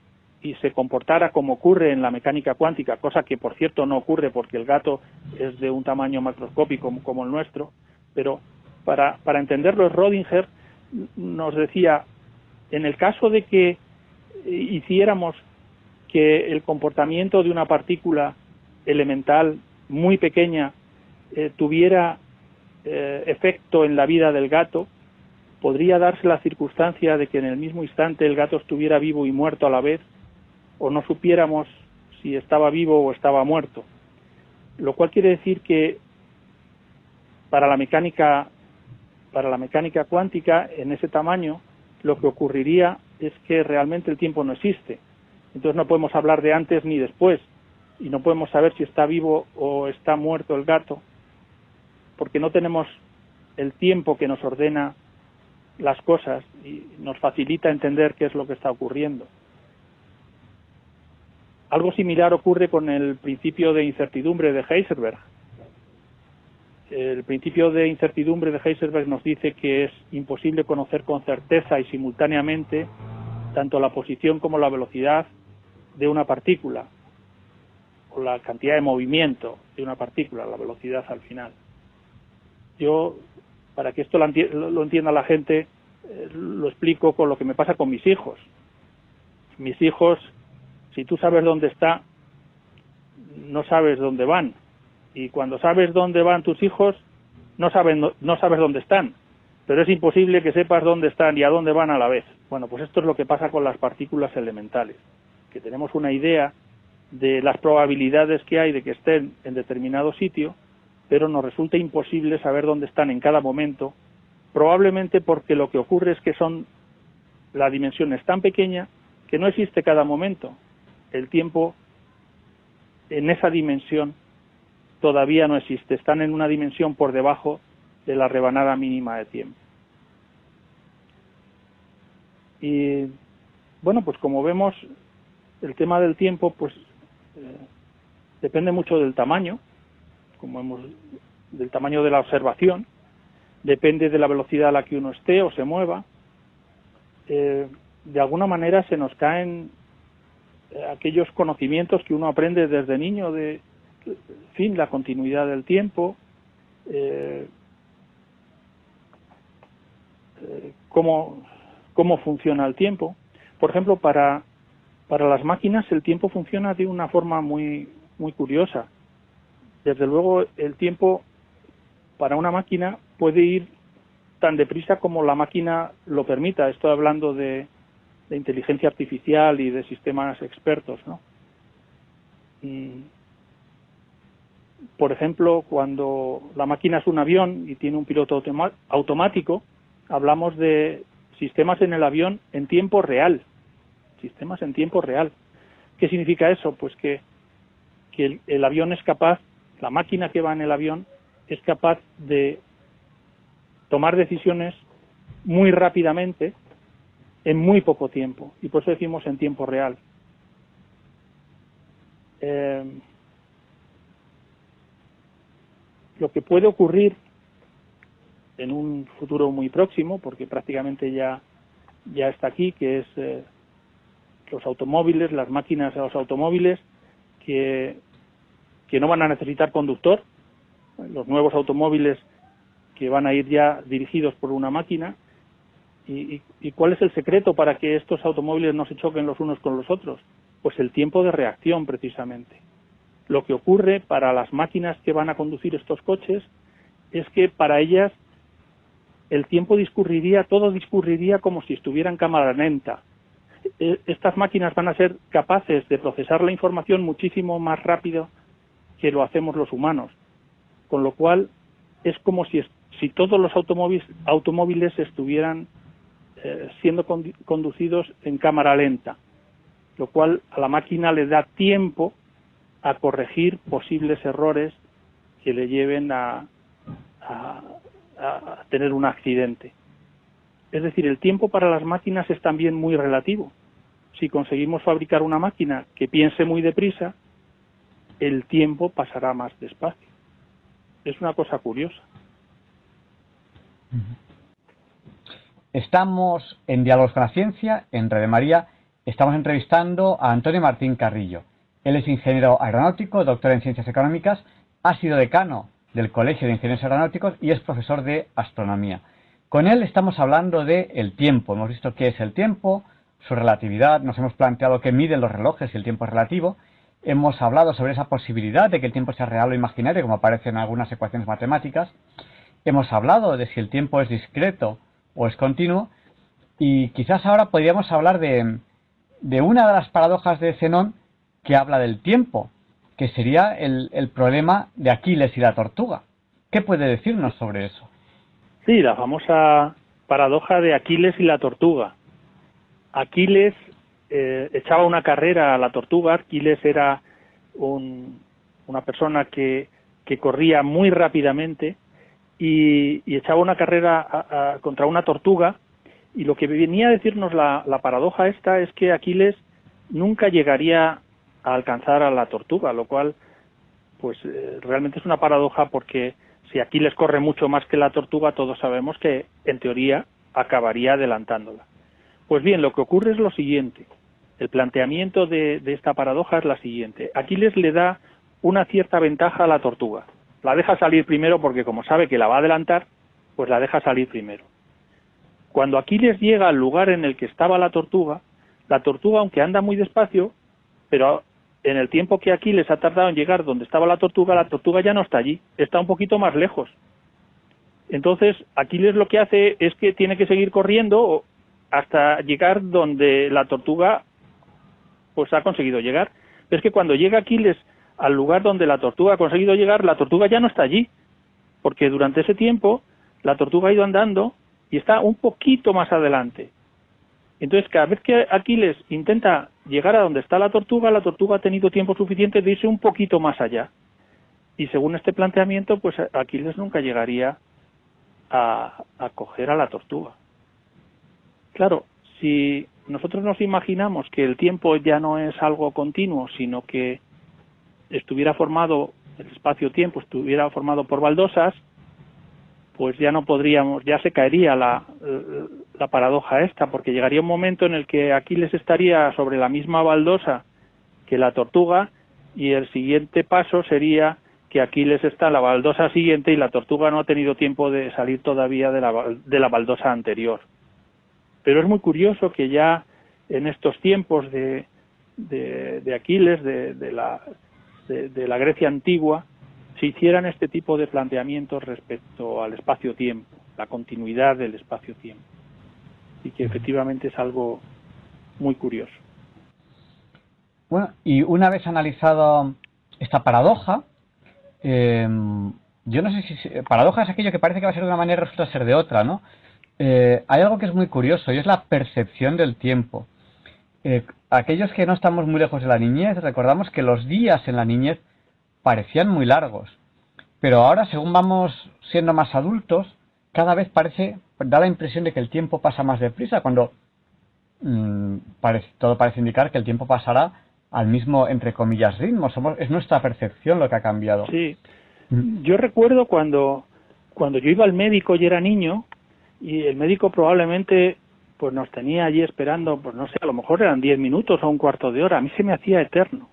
Speaker 5: se comportara como ocurre en la mecánica cuántica, cosa que por cierto no ocurre porque el gato es de un tamaño macroscópico como el nuestro, pero para, para entenderlo, Rodinger nos decía, en el caso de que hiciéramos que el comportamiento de una partícula elemental muy pequeña eh, tuviera eh, efecto en la vida del gato, podría darse la circunstancia de que en el mismo instante el gato estuviera vivo y muerto a la vez, o no supiéramos si estaba vivo o estaba muerto. Lo cual quiere decir que para la mecánica para la mecánica cuántica en ese tamaño lo que ocurriría es que realmente el tiempo no existe. Entonces no podemos hablar de antes ni después y no podemos saber si está vivo o está muerto el gato porque no tenemos el tiempo que nos ordena las cosas y nos facilita entender qué es lo que está ocurriendo. Algo similar ocurre con el principio de incertidumbre de Heisenberg. El principio de incertidumbre de Heisenberg nos dice que es imposible conocer con certeza y simultáneamente tanto la posición como la velocidad de una partícula, o la cantidad de movimiento de una partícula, la velocidad al final. Yo, para que esto lo, entienda la gente, eh, lo explico con lo que me pasa con mis hijos. Mis hijos, si tú sabes dónde está, no sabes dónde van. Y cuando sabes dónde van tus hijos, no, saben, no sabes dónde están. Pero es imposible que sepas dónde están y a dónde van a la vez. Bueno, pues esto es lo que pasa con las partículas elementales, que tenemos una idea de las probabilidades que hay de que estén en determinado sitio, pero nos resulta imposible saber dónde están en cada momento, probablemente porque lo que ocurre es que son la dimensión es tan pequeña que no existe cada momento. El tiempo en esa dimensión todavía no existe, están en una dimensión por debajo de la rebanada mínima de tiempo. Y bueno, pues como vemos, el tema del tiempo, pues eh, depende mucho del tamaño, como hemos, del tamaño de la observación, depende de la velocidad a la que uno esté o se mueva. Eh, de alguna manera se nos caen eh, aquellos conocimientos que uno aprende desde niño de, fin, la continuidad del tiempo, cómo, cómo funciona el tiempo. Por ejemplo, para para las máquinas el tiempo funciona de una forma muy, muy curiosa. Desde luego el tiempo para una máquina puede ir tan deprisa como la máquina lo permita. Estoy hablando de, inteligencia artificial y de sistemas expertos, ¿no? por ejemplo, cuando la máquina es un avión y tiene un piloto automático, hablamos de sistemas en el avión en tiempo real sistemas en tiempo real. ¿Qué significa eso? Pues que, que el, avión es capaz, la máquina que va en el avión es capaz de tomar decisiones muy rápidamente en muy poco tiempo y por eso decimos en tiempo real. Eh, lo que puede ocurrir en un futuro muy próximo, porque prácticamente ya, ya está aquí, que es eh, los automóviles, las máquinas de los automóviles que, que no van a necesitar conductor, los nuevos automóviles que van a ir ya dirigidos por una máquina. ¿Y, cuál es el secreto para que estos automóviles no se choquen los unos con los otros? Pues el tiempo de reacción, precisamente. Lo que ocurre para las máquinas que van a conducir estos coches es que para ellas el tiempo discurriría, todo discurriría como si estuviera en cámara lenta. E, estas máquinas van a ser capaces de procesar la información muchísimo más rápido que lo hacemos los humanos. Con lo cual, es como si, si todos los automóviles, automóviles estuvieran eh, siendo conducidos en cámara lenta, lo cual a la máquina le da tiempo a corregir posibles errores que le lleven a tener un accidente. Es decir, el tiempo para las máquinas es también muy relativo. Si conseguimos fabricar una máquina que piense muy deprisa, el tiempo pasará más despacio. Es una cosa curiosa.
Speaker 2: Estamos en Diálogos con la Ciencia, en Red María. Estamos entrevistando a Antonio Martín Carrillo. Él es ingeniero aeronáutico, doctor en ciencias económicas, ha sido decano del Colegio de Ingenieros Aeronáuticos y es profesor de astronomía. Con él estamos hablando de el tiempo. Hemos visto qué es el tiempo, su relatividad, nos hemos planteado qué miden los relojes y el tiempo relativo. Hemos hablado sobre esa posibilidad de que el tiempo sea real o imaginario, como aparece en algunas ecuaciones matemáticas. Hemos hablado de si el tiempo es discreto o es continuo. Y quizás ahora podríamos hablar de, una de las paradojas de Zenón que habla del tiempo, que sería el problema de Aquiles y la tortuga. ¿Qué puede decirnos sobre eso?
Speaker 5: Sí, la famosa paradoja de Aquiles y la tortuga. Aquiles eh, echaba una carrera a la tortuga. Aquiles era una persona que, que, corría muy rápidamente y, echaba una carrera contra una tortuga. Y lo que venía a decirnos la, paradoja esta es que Aquiles nunca llegaría a alcanzar a la tortuga, lo cual pues eh, realmente es una paradoja porque si Aquiles corre mucho más que la tortuga, todos sabemos que en teoría acabaría adelantándola. Pues bien, lo que ocurre es lo siguiente. El planteamiento de, esta paradoja es la siguiente. Aquiles le da una cierta ventaja a la tortuga. La deja salir primero porque como sabe que la va a adelantar, pues la deja salir primero. Cuando Aquiles llega al lugar en el que estaba la tortuga, la tortuga, aunque anda muy despacio, pero en el tiempo que Aquiles ha tardado en llegar donde estaba la tortuga, la tortuga ya no está allí, está un poquito más lejos. Entonces, Aquiles lo que hace es que tiene que seguir corriendo hasta llegar donde la tortuga pues ha conseguido llegar. Pero es que cuando llega Aquiles al lugar donde la tortuga ha conseguido llegar, la tortuga ya no está allí, porque durante ese tiempo la tortuga ha ido andando y está un poquito más adelante. Entonces, cada vez que Aquiles intenta llegar a donde está la tortuga, la tortuga ha tenido tiempo suficiente de irse un poquito más allá. Y según este planteamiento, pues Aquiles nunca llegaría a, a coger a la tortuga. Claro, si nosotros nos imaginamos que el tiempo ya no es algo continuo, sino que estuviera formado, el espacio-tiempo estuviera formado por baldosas, pues ya no podríamos, ya se caería la, paradoja esta, porque llegaría un momento en el que Aquiles estaría sobre la misma baldosa que la tortuga y el siguiente paso sería que Aquiles está en la baldosa siguiente y la tortuga no ha tenido tiempo de salir todavía de la, de la baldosa anterior. Pero es muy curioso que ya en estos tiempos de, de, Aquiles, de, la, de, la Grecia antigua, se hicieran este tipo de planteamientos respecto al espacio-tiempo, la continuidad del espacio-tiempo. Y que efectivamente es algo muy curioso.
Speaker 2: Bueno, y una vez analizado esta paradoja, eh, yo no sé si paradoja es aquello que parece que va a ser de una manera y resulta ser de otra, ¿no? Eh, hay algo que es muy curioso y es la percepción del tiempo. Eh, aquellos que no estamos muy lejos de la niñez, recordamos que los días en la niñez parecían muy largos. Pero ahora, según vamos siendo más adultos, cada vez parece, da la impresión de que el tiempo pasa más deprisa, cuando mm, todo parece indicar que el tiempo pasará al mismo, entre comillas, ritmo. Somos, es nuestra percepción lo que ha cambiado.
Speaker 5: Sí. Mm. Yo recuerdo cuando, cuando yo iba al médico y era niño, y el médico probablemente pues nos tenía allí esperando, pues no sé, a lo mejor eran diez minutos o un cuarto de hora, a mí se me hacía eterno.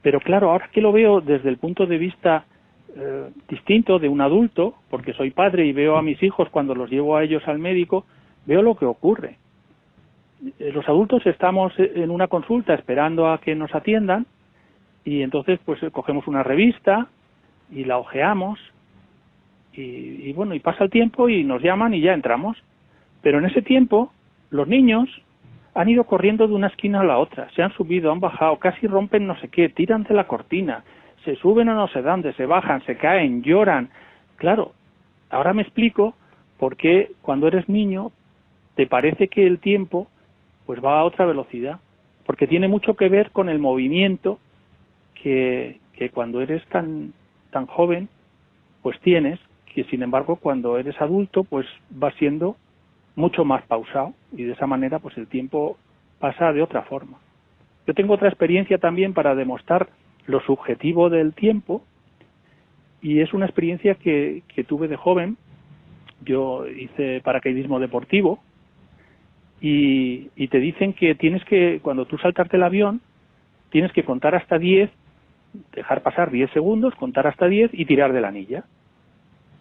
Speaker 5: Pero claro, ahora que lo veo desde el punto de vista eh, distinto de un adulto, porque soy padre y veo a mis hijos cuando los llevo a ellos al médico, veo lo que ocurre. Eh, los adultos estamos en una consulta esperando a que nos atiendan y entonces pues cogemos una revista y la ojeamos y, bueno, y pasa el tiempo y nos llaman y ya entramos. Pero en ese tiempo, los niños han ido corriendo de una esquina a la otra, se han subido, han bajado, casi rompen no sé qué, tiran de la cortina, se suben a no sé dónde, se bajan, se caen, lloran. Claro, ahora me explico por qué cuando eres niño te parece que el tiempo pues va a otra velocidad, porque tiene mucho que ver con el movimiento que, que cuando eres tan, tan joven pues tienes que sin embargo cuando eres adulto pues va siendo mucho más pausado y de esa manera pues el tiempo pasa de otra forma. Yo tengo otra experiencia también para demostrar lo subjetivo del tiempo y es una experiencia que, que tuve de joven. Yo hice paracaidismo deportivo y, y te dicen que tienes que, cuando tú saltarte el avión, tienes que contar hasta 10, dejar pasar 10 segundos, contar hasta 10 y tirar de la anilla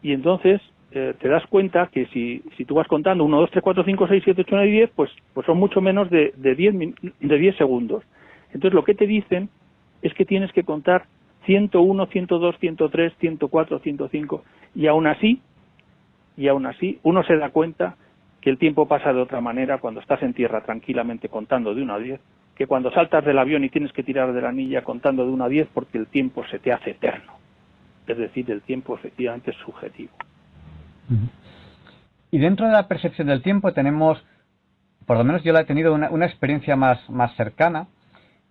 Speaker 5: y entonces eh, te das cuenta que si, si tú vas contando 1, 2, 3, 4, 5, 6, 7, 8, 9 y 10, pues, pues son mucho menos de, de, 10, de 10 segundos. Entonces lo que te dicen es que tienes que contar 101, 102, 103, 104, 105 y aún así, y aún así, uno se da cuenta que el tiempo pasa de otra manera cuando estás en tierra tranquilamente contando de 1 a 10 que cuando saltas del avión y tienes que tirar de la anilla contando de 1 a 10 porque el tiempo se te hace eterno. Es decir, el tiempo efectivamente es subjetivo.
Speaker 2: Y dentro de la percepción del tiempo tenemos, por lo menos yo la he tenido una, experiencia más, más cercana,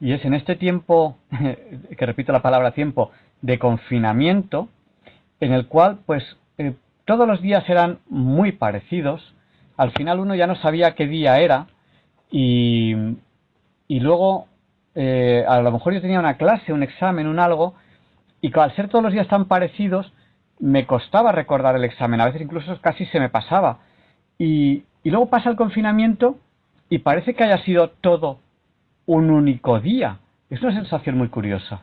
Speaker 2: y es en este tiempo, que repito la palabra tiempo, de confinamiento, en el cual pues eh, todos los días eran muy parecidos, al final uno ya no sabía qué día era y, y luego eh, a lo mejor yo tenía una clase, un examen, un algo, y al ser todos los días tan parecidos, me costaba recordar el examen, a veces incluso casi se me pasaba. Y, y luego pasa el confinamiento y parece que haya sido todo un único día. Es una sensación muy curiosa.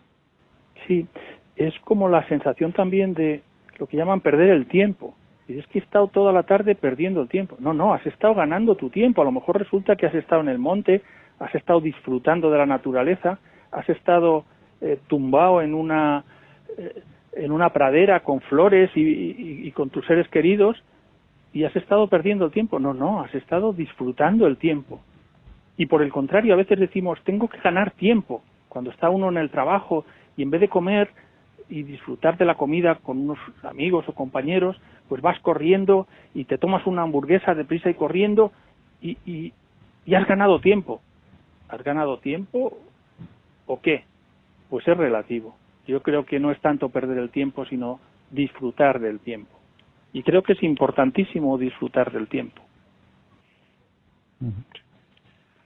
Speaker 5: Sí, es como la sensación también de lo que llaman perder el tiempo. Y es que he estado toda la tarde perdiendo el tiempo. No, no, has estado ganando tu tiempo. A lo mejor resulta que has estado en el monte, has estado disfrutando de la naturaleza, has estado eh, tumbado en una, en una pradera con flores y, con tus seres queridos y has estado perdiendo el tiempo. No, no, has estado disfrutando el tiempo. Y por el contrario, a veces decimos, tengo que ganar tiempo. Cuando está uno en el trabajo y en vez de comer y disfrutar de la comida con unos amigos o compañeros, pues vas corriendo y te tomas una hamburguesa deprisa y corriendo y, y has ganado tiempo. ¿Has ganado tiempo o qué? Pues es relativo. Yo creo que no es tanto perder el tiempo, sino disfrutar del tiempo. Y creo que es importantísimo disfrutar del tiempo.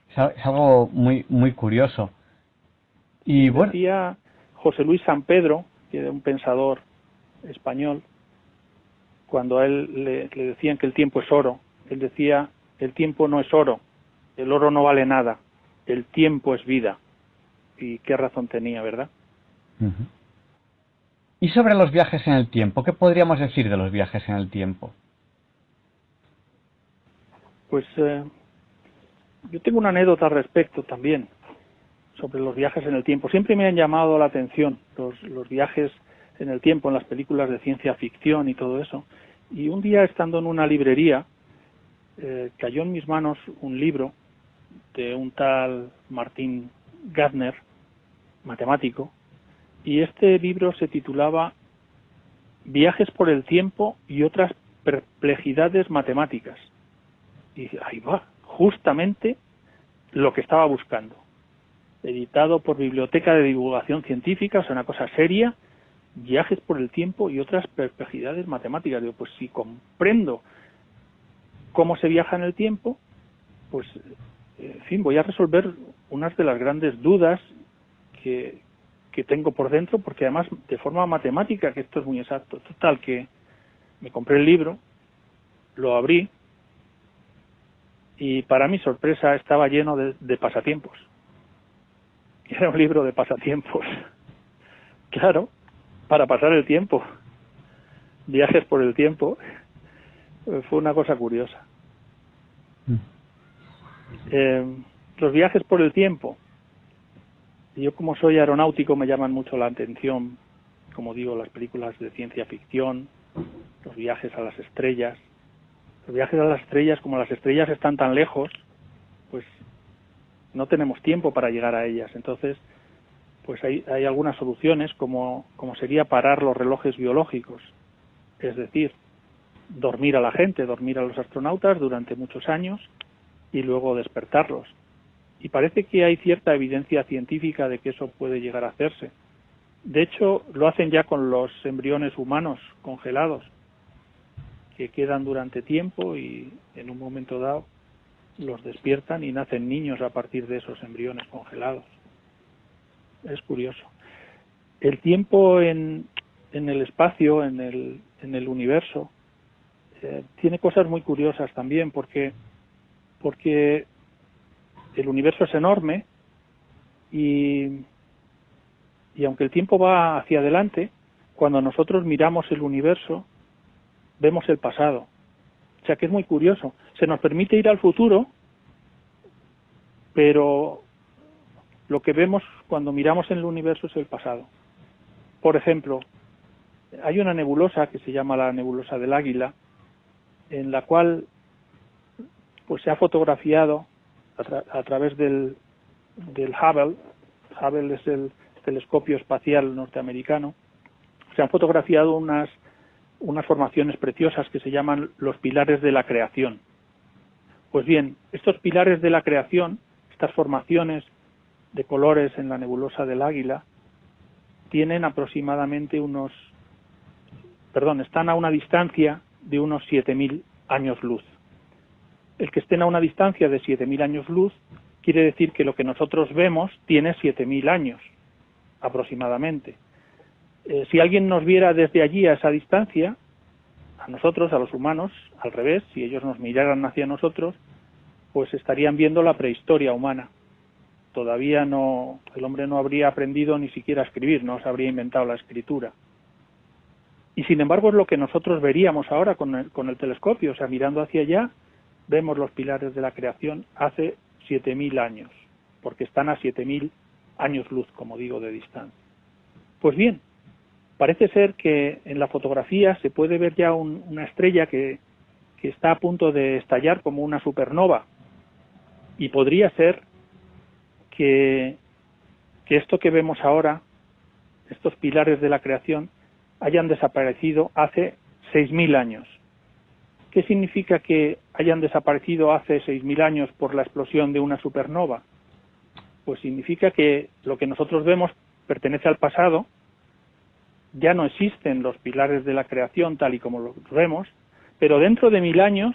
Speaker 2: Es algo muy muy curioso. Y bueno,
Speaker 5: decía José Luis San Pedro, que era un pensador español, cuando a él le, le, decían que el tiempo es oro, él decía, el tiempo no es oro, el oro no vale nada, el tiempo es vida. Y qué razón tenía, ¿verdad?
Speaker 2: Uh -huh. Y sobre los viajes en el tiempo, ¿qué podríamos decir de los viajes en el tiempo?
Speaker 5: Pues eh, yo tengo una anécdota al respecto también sobre los viajes en el tiempo. Siempre me han llamado la atención los, los viajes en el tiempo en las películas de ciencia ficción y todo eso. Y un día estando en una librería eh, cayó en mis manos un libro de un tal Martín Gardner, matemático, y este libro se titulaba Viajes por el tiempo y otras perplejidades matemáticas. Y ahí va, justamente lo que estaba buscando. Editado por Biblioteca de Divulgación Científica, o sea, una cosa seria, viajes por el tiempo y otras perplejidades matemáticas. Digo, pues si comprendo cómo se viaja en el tiempo, pues, en fin, voy a resolver unas de las grandes dudas que, que tengo por dentro, porque además de forma matemática, que esto es muy exacto. Total, que me compré el libro, lo abrí, y para mi sorpresa estaba lleno de, de pasatiempos. Era un libro de pasatiempos. Claro, para pasar el tiempo. Viajes por el tiempo. Fue una cosa curiosa. Eh, los viajes por el tiempo. Yo como soy aeronáutico me llaman mucho la atención, como digo, las películas de ciencia ficción, los viajes a las estrellas, los viajes a las estrellas, como las estrellas están tan lejos, pues no tenemos tiempo para llegar a ellas. Entonces, pues hay, hay algunas soluciones, como, como sería parar los relojes biológicos, es decir, dormir a la gente, dormir a los astronautas durante muchos años y luego despertarlos. Y parece que hay cierta evidencia científica de que eso puede llegar a hacerse. De hecho, lo hacen ya con los embriones humanos congelados que quedan durante tiempo y en un momento dado los despiertan y nacen niños a partir de esos embriones congelados. Es curioso. El tiempo en, en el espacio, en el, en el universo, eh, tiene cosas muy curiosas también porque, porque el universo es enorme y, y aunque el tiempo va hacia adelante, cuando nosotros miramos el universo, vemos el pasado. O sea que es muy curioso. Se nos permite ir al futuro, pero lo que vemos cuando miramos en el universo es el pasado. Por ejemplo, hay una nebulosa que se llama la nebulosa del águila, en la cual pues se ha fotografiado a, a través del, del Hubble, Hubble es el telescopio espacial norteamericano, se han fotografiado unas, unas formaciones preciosas que se llaman los pilares de la creación. Pues bien, estos pilares de la creación, estas formaciones de colores en la nebulosa del Águila, tienen aproximadamente unos, perdón, están a una distancia de unos 7.000 años luz. El que estén a una distancia de 7.000 años luz quiere decir que lo que nosotros vemos tiene 7.000 años aproximadamente. Eh, si alguien nos viera desde allí a esa distancia, a nosotros, a los humanos, al revés, si ellos nos miraran hacia nosotros, pues estarían viendo la prehistoria humana. Todavía no, el hombre no habría aprendido ni siquiera a escribir, no se habría inventado la escritura. Y sin embargo es lo que nosotros veríamos ahora con el, con el telescopio, o sea, mirando hacia allá, vemos los pilares de la creación hace 7.000 años, porque están a 7.000 años luz, como digo, de distancia. Pues bien, parece ser que en la fotografía se puede ver ya una estrella que, que está a punto de estallar como una supernova. Y podría ser que, que esto que vemos ahora, estos pilares de la creación, hayan desaparecido hace 6.000 años. ¿Qué significa que hayan desaparecido hace 6.000 años por la explosión de una supernova? Pues significa que lo que nosotros vemos pertenece al pasado, ya no existen los pilares de la creación tal y como los vemos, pero dentro de mil años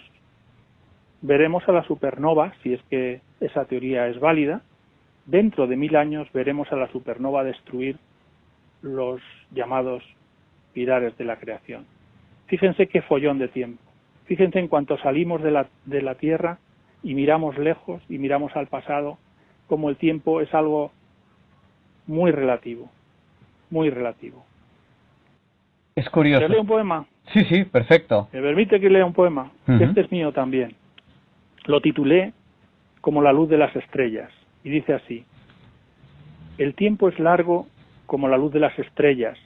Speaker 5: veremos a la supernova, si es que esa teoría es válida, dentro de mil años veremos a la supernova destruir los llamados pilares de la creación. Fíjense qué follón de tiempo. Fíjense en cuanto salimos de la, de la Tierra y miramos lejos y miramos al pasado, como el tiempo es algo muy relativo, muy relativo.
Speaker 6: Es curioso.
Speaker 5: ¿Te leo un poema?
Speaker 6: Sí, sí, perfecto.
Speaker 5: ¿Me permite que lea un poema? Este es mío también. Lo titulé como la luz de las estrellas y dice así. El tiempo es largo como la luz de las estrellas,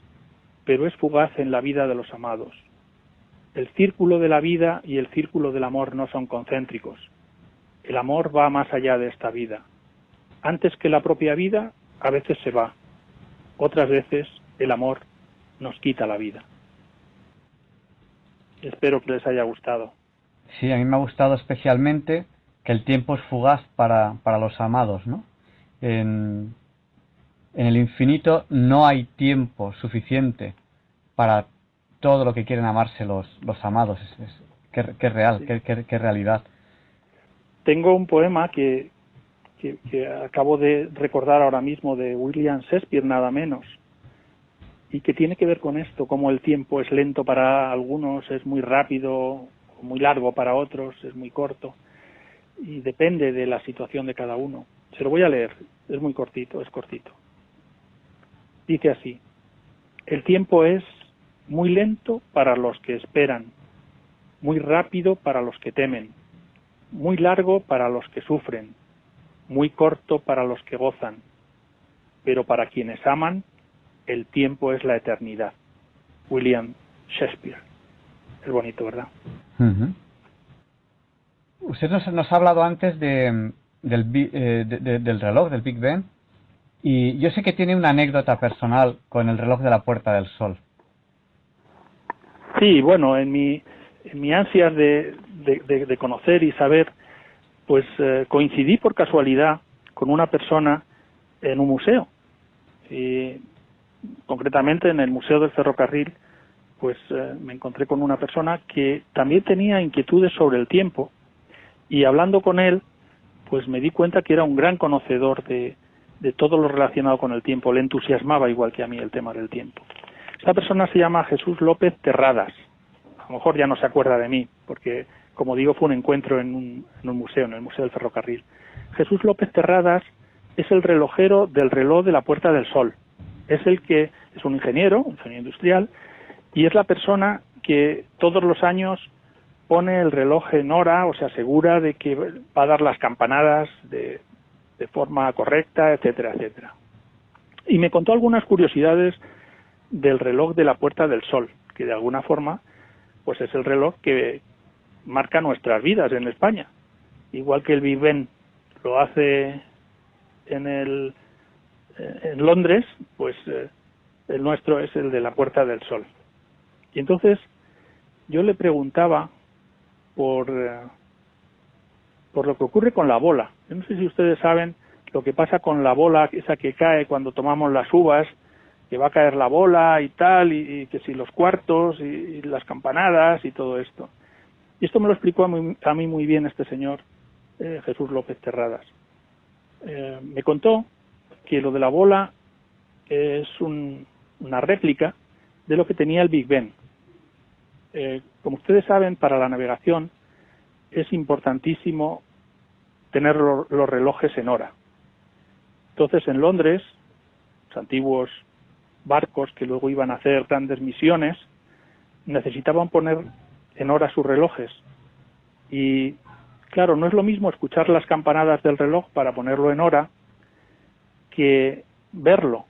Speaker 5: pero es fugaz en la vida de los amados. El círculo de la vida y el círculo del amor no son concéntricos. El amor va más allá de esta vida. Antes que la propia vida, a veces se va. Otras veces el amor nos quita la vida. Espero que les haya gustado.
Speaker 6: Sí, a mí me ha gustado especialmente que el tiempo es fugaz para, para los amados, ¿no? En, en el infinito no hay tiempo suficiente para todo lo que quieren amarse los, los amados. Es, qué, real, qué, realidad.
Speaker 5: Tengo un poema que, que, acabo de recordar ahora mismo de William Shakespeare, nada menos, y que tiene que ver con esto, como el tiempo es lento para algunos, es muy rápido, muy largo para otros, es muy corto, y depende de la situación de cada uno. Se lo voy a leer, es muy cortito, es cortito. Dice así, el tiempo es muy lento para los que esperan, muy rápido para los que temen, muy largo para los que sufren, muy corto para los que gozan, pero para quienes aman, el tiempo es la eternidad. William Shakespeare. Es bonito, ¿verdad?
Speaker 6: Usted nos, ha hablado antes de, del, eh, del reloj, del Big Ben, y yo sé que tiene una anécdota personal con el reloj de la Puerta del Sol.
Speaker 5: Sí, bueno, en mi, en mi ansias de, de, conocer y saber, pues eh, coincidí por casualidad con una persona en un museo. Y, concretamente en el Museo del Ferrocarril, pues eh, me encontré con una persona que también tenía inquietudes sobre el tiempo y hablando con él, pues me di cuenta que era un gran conocedor de, de todo lo relacionado con el tiempo. Le entusiasmaba igual que a mí el tema del tiempo. Esta persona se llama Jesús López Terradas. A lo mejor ya no se acuerda de mí, porque, como digo, fue un encuentro en un, museo, en el Museo del Ferrocarril. Jesús López Terradas es el relojero del reloj de la Puerta del Sol. Es el que es un ingeniero, un ingeniero industrial, y es la persona que todos los años pone el reloj en hora o se asegura de que va a dar las campanadas de, de forma correcta, etcétera, etcétera. Y me contó algunas curiosidades del reloj de la Puerta del Sol, que de alguna forma pues es el reloj que marca nuestras vidas en España. Igual que el Big Ben lo hace en el en Londres, pues el nuestro es el de la Puerta del Sol. Y entonces yo le preguntaba por por lo que ocurre con la bola. Yo no sé si ustedes saben lo que pasa con la bola, esa que cae cuando tomamos las uvas, que va a caer la bola y tal, y, que si los cuartos y, las campanadas y todo esto. Y esto me lo explicó a mí, muy bien este señor, eh, Jesús López Terradas. Eh, me contó que lo de la bola es una réplica de lo que tenía el Big Ben. Eh, como ustedes saben, para la navegación es importantísimo tener los relojes en hora. Entonces, en Londres, los antiguos barcos que luego iban a hacer grandes misiones necesitaban poner en hora sus relojes. Y claro, no es lo mismo escuchar las campanadas del reloj para ponerlo en hora que verlo,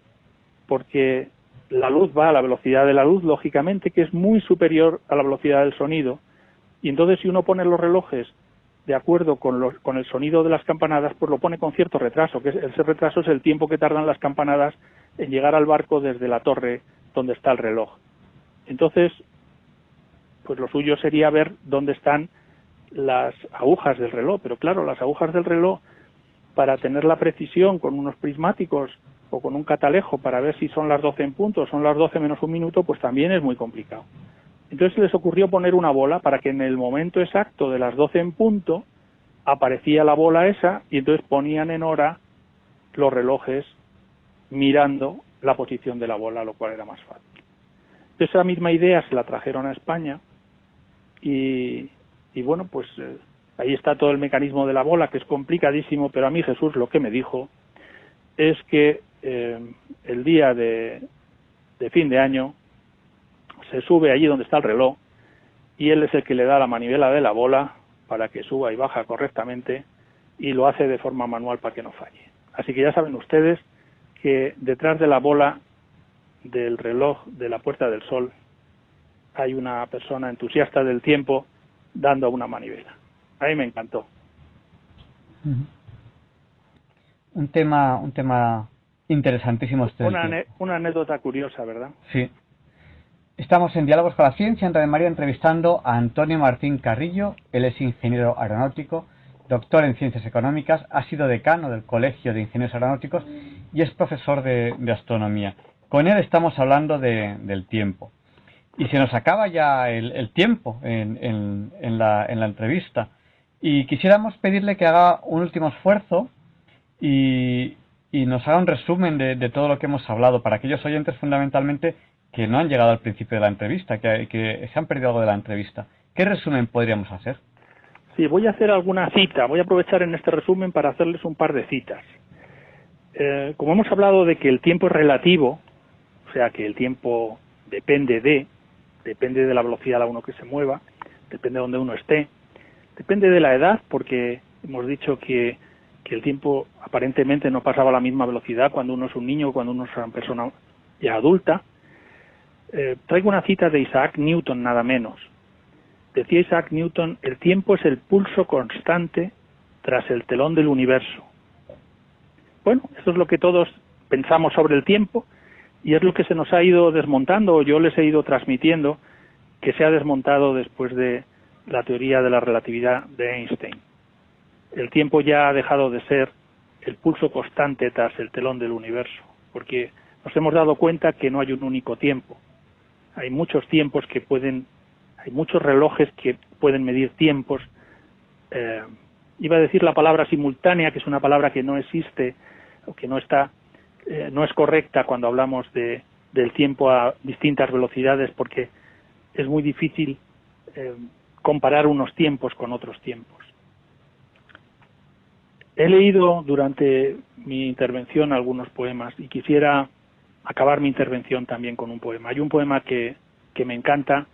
Speaker 5: porque la luz va a la velocidad de la luz, lógicamente, que es muy superior a la velocidad del sonido. Y entonces si uno pone los relojes de acuerdo con, con el sonido de las campanadas, pues lo pone con cierto retraso, que ese retraso es el tiempo que tardan las campanadas en llegar al barco desde la torre donde está el reloj. Entonces, pues lo suyo sería ver dónde están las agujas del reloj, pero claro, las agujas del reloj, para tener la precisión con unos prismáticos o con un catalejo para ver si son las 12 en punto o son las 12 menos un minuto, pues también es muy complicado. Entonces les ocurrió poner una bola para que en el momento exacto de las 12 en punto aparecía la bola esa y entonces ponían en hora los relojes mirando la posición de la bola, lo cual era más fácil. Esa misma idea se la trajeron a España y, bueno, pues eh, ahí está todo el mecanismo de la bola, que es complicadísimo, pero a mí Jesús lo que me dijo es que eh, el día de fin de año se sube allí donde está el reloj y él es el que le da la manivela de la bola para que suba y baja correctamente y lo hace de forma manual para que no falle. Así que ya saben ustedes que detrás de la bola del reloj de la Puerta del Sol hay una persona entusiasta del tiempo dando una manivela. A mí me encantó.
Speaker 6: Un tema, un tema interesantísimo. Este
Speaker 5: una, una anécdota curiosa, ¿verdad?
Speaker 6: Sí. Estamos en Diálogos con la Ciencia en Radio María entrevistando a Antonio Martín Carrillo. Él es ingeniero aeronáutico, doctor en Ciencias Económicas, ha sido decano del Colegio de Ingenieros Aeronáuticos y es profesor de, astronomía. Con él estamos hablando del tiempo. Y se nos acaba ya el, tiempo en, la, entrevista. Y quisiéramos pedirle que haga un último esfuerzo y, nos haga un resumen de, todo lo que hemos hablado para aquellos oyentes fundamentalmente que no han llegado al principio de la entrevista, que, se han perdido algo de la entrevista. ¿Qué resumen podríamos hacer?
Speaker 5: Sí, voy a hacer alguna cita. Voy a aprovechar en este resumen para hacerles un par de citas. Eh, como hemos hablado de que el tiempo es relativo, o sea que el tiempo depende de, depende de la velocidad a uno que se mueva, depende de donde uno esté, depende de la edad, porque hemos dicho que, que el tiempo aparentemente no pasaba a la misma velocidad cuando uno es un niño o cuando uno es una persona ya adulta, eh, traigo una cita de Isaac Newton, nada menos. Decía Isaac Newton, el tiempo es el pulso constante tras el telón del universo. Bueno, eso es lo que todos pensamos sobre el tiempo y es lo que se nos ha ido desmontando, o yo les he ido transmitiendo, que se ha desmontado después de la teoría de la relatividad de Einstein. El tiempo ya ha dejado de ser el pulso constante tras el telón del universo, porque nos hemos dado cuenta que no hay un único tiempo, hay muchos tiempos que pueden, hay muchos relojes que pueden medir tiempos. Eh, iba a decir la palabra simultánea, que es una palabra que no existe o que no está, eh, no es correcta cuando hablamos de, del tiempo a distintas velocidades, porque es muy difícil eh, comparar unos tiempos con otros tiempos. He leído durante mi intervención algunos poemas y quisiera acabar mi intervención también con un poema. Hay un poema que, me encanta,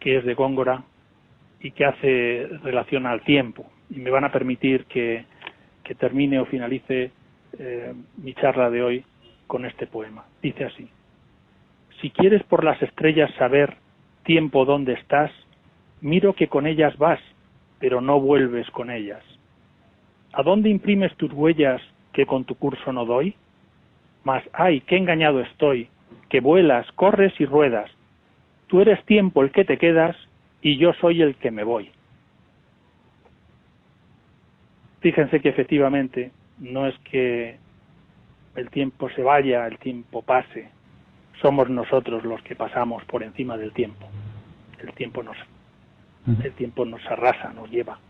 Speaker 5: que es de Góngora y que hace relación al tiempo. Y me van a permitir que, que termine o finalice eh, mi charla de hoy con este poema. Dice así, si quieres por las estrellas saber tiempo dónde estás, miro que con ellas vas, pero no vuelves con ellas. ¿A dónde imprimes tus huellas que con tu curso no doy? Mas, ay, qué engañado estoy, que vuelas, corres y ruedas. Tú eres tiempo el que te quedas y yo soy el que me voy. Fíjense que efectivamente no es que el tiempo se vaya, el tiempo pase, somos nosotros los que pasamos por encima del tiempo. El tiempo nos, el tiempo nos arrasa, nos lleva.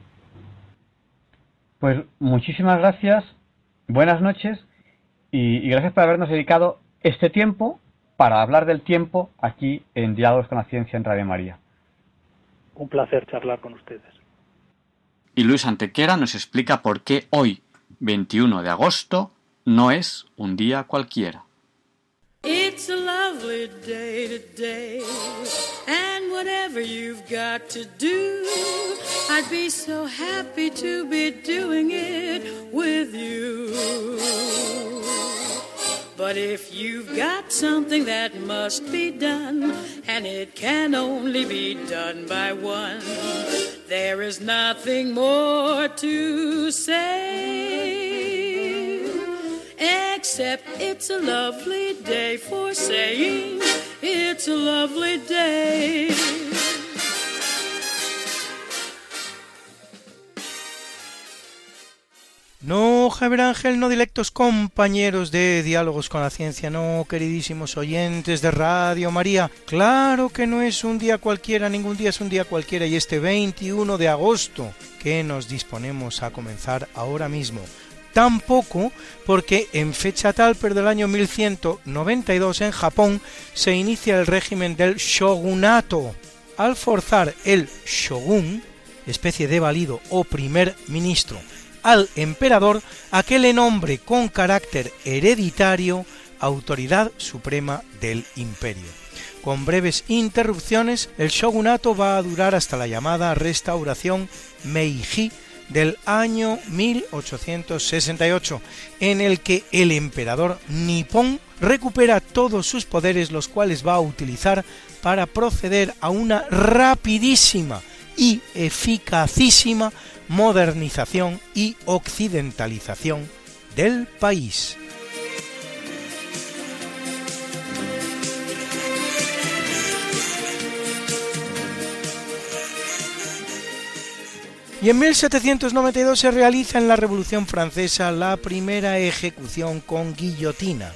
Speaker 6: Pues muchísimas gracias, buenas noches y, y gracias por habernos dedicado este tiempo para hablar del tiempo aquí en Diálogos con la Ciencia en Radio María.
Speaker 5: Un placer charlar con ustedes.
Speaker 2: Y Luis Antequera nos explica por qué hoy, 21 de agosto, no es un día cualquiera.
Speaker 7: It's a lovely day today, and whatever you've got to do, I'd be so happy to be doing it with you. But if you've got something that must be done, and it can only be done by one, there is nothing more to say. Except it's a lovely day for saying it's a lovely day.
Speaker 8: No, Javier Ángel, no directos compañeros de Diálogos con la Ciencia, no, queridísimos oyentes de Radio María. Claro que no es un día cualquiera, ningún día es un día cualquiera, y este 21 de agosto que nos disponemos a comenzar ahora mismo. Tampoco porque en fecha tal, pero del año 1192 en Japón, se inicia el régimen del shogunato. Al forzar el shogun, especie de valido o primer ministro, al emperador a que le nombre con carácter hereditario autoridad suprema del imperio. Con breves interrupciones, el shogunato va a durar hasta la llamada restauración Meiji del año 1868, en el que el emperador nipón recupera todos sus poderes, los cuales va a utilizar para proceder a una rapidísima y eficacísima modernización y occidentalización del país. Y en 1792 se realiza en la Revolución Francesa la primera ejecución con guillotina.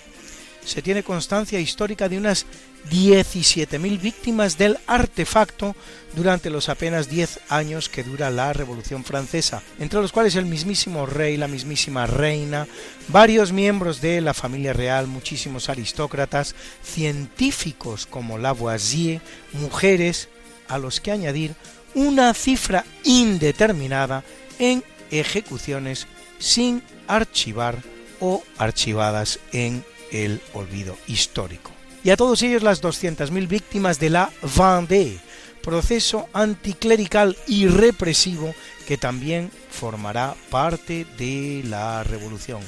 Speaker 8: Se tiene constancia histórica de unas 17.000 víctimas del artefacto durante los apenas 10 años que dura la Revolución Francesa, entre los cuales el mismísimo rey, la mismísima reina, varios miembros de la familia real, muchísimos aristócratas, científicos como Lavoisier, mujeres, a los que añadir una cifra indeterminada en ejecuciones sin archivar o archivadas en el olvido histórico. Y a todos ellos las 200.000 víctimas de la Vendée, proceso anticlerical y represivo que también formará parte de la revolución.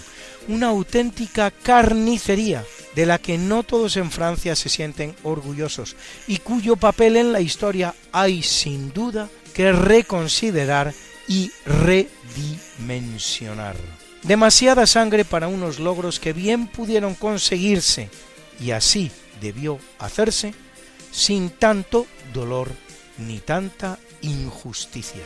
Speaker 8: Una auténtica carnicería de la que no todos en Francia se sienten orgullosos y cuyo papel en la historia hay sin duda que reconsiderar y redimensionar. Demasiada sangre para unos logros que bien pudieron conseguirse y así debió hacerse sin tanto dolor ni tanta injusticia.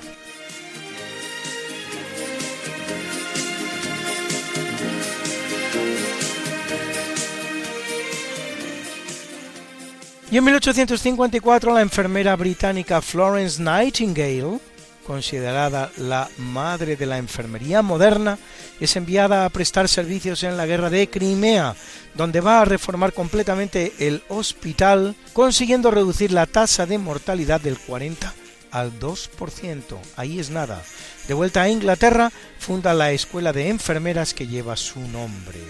Speaker 8: Y en 1854 la enfermera británica Florence Nightingale, considerada la madre de la enfermería moderna, es enviada a prestar servicios en la guerra de Crimea, donde va a reformar completamente el hospital, consiguiendo reducir la tasa de mortalidad del 40 al 2%. Ahí es nada. De vuelta a Inglaterra, funda la escuela de enfermeras que lleva su nombre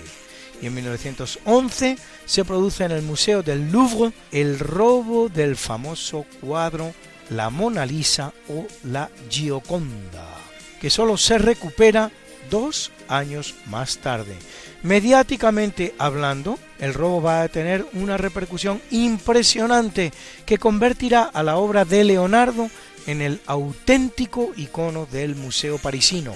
Speaker 8: y en 1911 se produce en el Museo del Louvre el robo del famoso cuadro La Mona Lisa o La Gioconda, que solo se recupera dos años más tarde. Mediáticamente hablando, el robo va a tener una repercusión impresionante que convertirá a la obra de Leonardo en el auténtico icono del Museo parisino,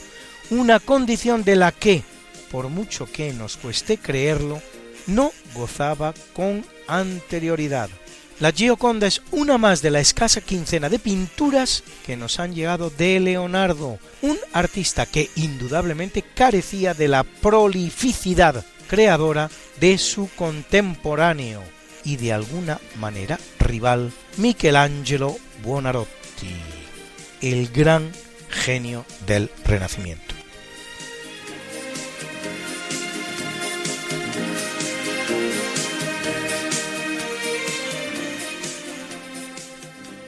Speaker 8: una condición de la que por mucho que nos cueste creerlo, no gozaba con anterioridad. La Gioconda es una más de la escasa quincena de pinturas que nos han llegado de Leonardo, un artista que indudablemente carecía de la prolificidad creadora de su contemporáneo y de alguna manera rival Michelangelo Buonarroti, el gran genio del Renacimiento.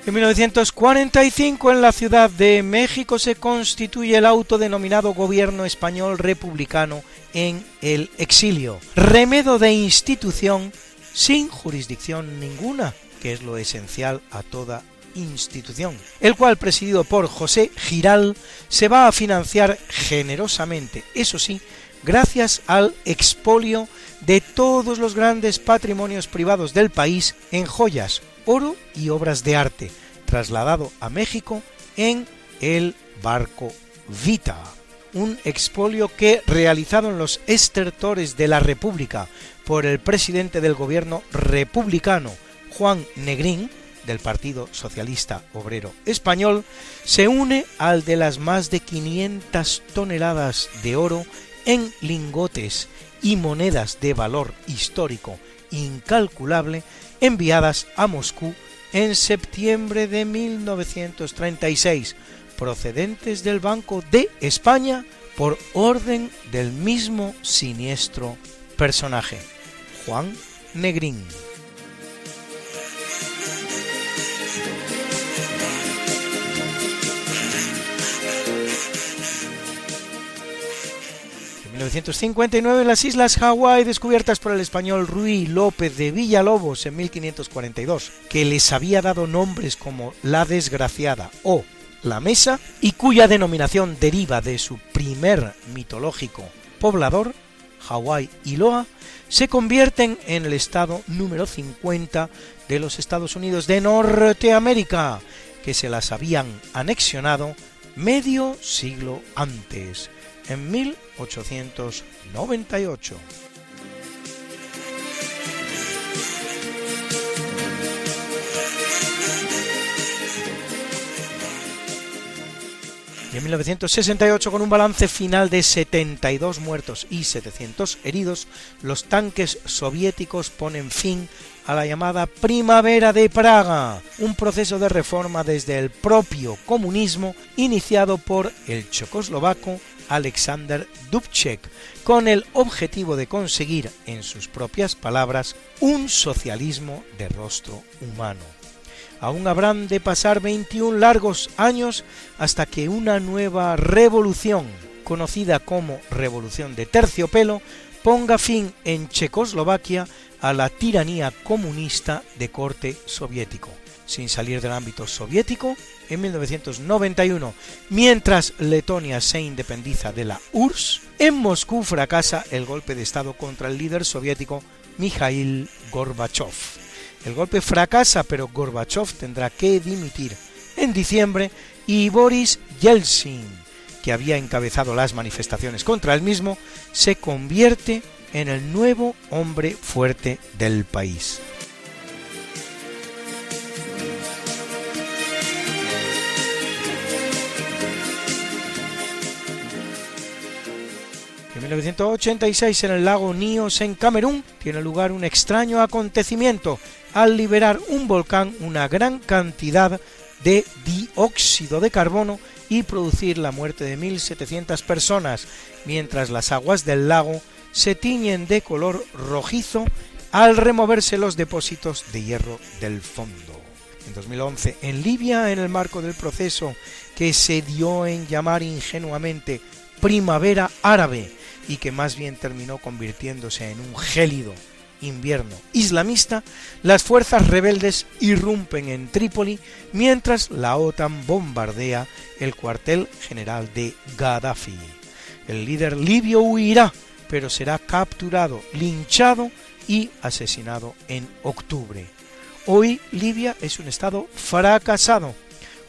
Speaker 8: En 1945 en la Ciudad de México se constituye el autodenominado Gobierno Español Republicano en el exilio, remedo de institución sin jurisdicción ninguna, que es lo esencial a toda institución, el cual presidido por José Giral se va a financiar generosamente, eso sí, gracias al expolio de todos los grandes patrimonios privados del país en joyas, oro y obras de arte, trasladado a México en el barco Vita, un expolio que, realizado en los estertores de la República por el presidente del gobierno republicano, Juan Negrín, del Partido Socialista Obrero Español, se une al de las más de 500 toneladas de oro en lingotes y monedas de valor histórico incalculable enviadas a Moscú en septiembre de 1936, procedentes del Banco de España por orden del mismo siniestro personaje, Juan Negrín. En 1959 las islas Hawái descubiertas por el español Ruy López de Villalobos en 1542, que les había dado nombres como La Desgraciada o La Mesa y cuya denominación deriva de su primer mitológico poblador, Hawái y Loa, se convierten en el estado número 50 de los Estados Unidos de Norteamérica, que se las habían anexionado medio siglo antes, en 1898. Y en 1968, con un balance final de 72 muertos y 700 heridos, los tanques soviéticos ponen fin a la llamada Primavera de Praga, un proceso de reforma desde el propio comunismo iniciado por el checoslovaco Alexander Dubček, con el objetivo de conseguir, en sus propias palabras, un socialismo de rostro humano. Aún habrán de pasar 21 largos años hasta que una nueva revolución, conocida como Revolución de Terciopelo, ponga fin en Checoslovaquia a la tiranía comunista de corte soviético. Sin salir del ámbito soviético, en 1991, mientras Letonia se independiza de la URSS, en Moscú fracasa el golpe de Estado contra el líder soviético Mikhail Gorbachev. El golpe fracasa, pero Gorbachev tendrá que dimitir en diciembre y Boris Yeltsin, que había encabezado las manifestaciones contra el mismo, se convierte en el nuevo hombre fuerte del país. 1986 en el lago Nios en Camerún tiene lugar un extraño acontecimiento al liberar un volcán una gran cantidad de dióxido de carbono y producir la muerte de 1.700 personas, mientras las aguas del lago se tiñen de color rojizo al removerse los depósitos de hierro del fondo. En 2011, en Libia, en el marco del proceso que se dio en llamar ingenuamente Primavera Árabe y que más bien terminó convirtiéndose en un gélido invierno islamista, las fuerzas rebeldes irrumpen en Trípoli mientras la OTAN bombardea el cuartel general de Gaddafi. El líder libio huirá, pero será capturado, linchado y asesinado en octubre. Hoy Libia es un estado fracasado,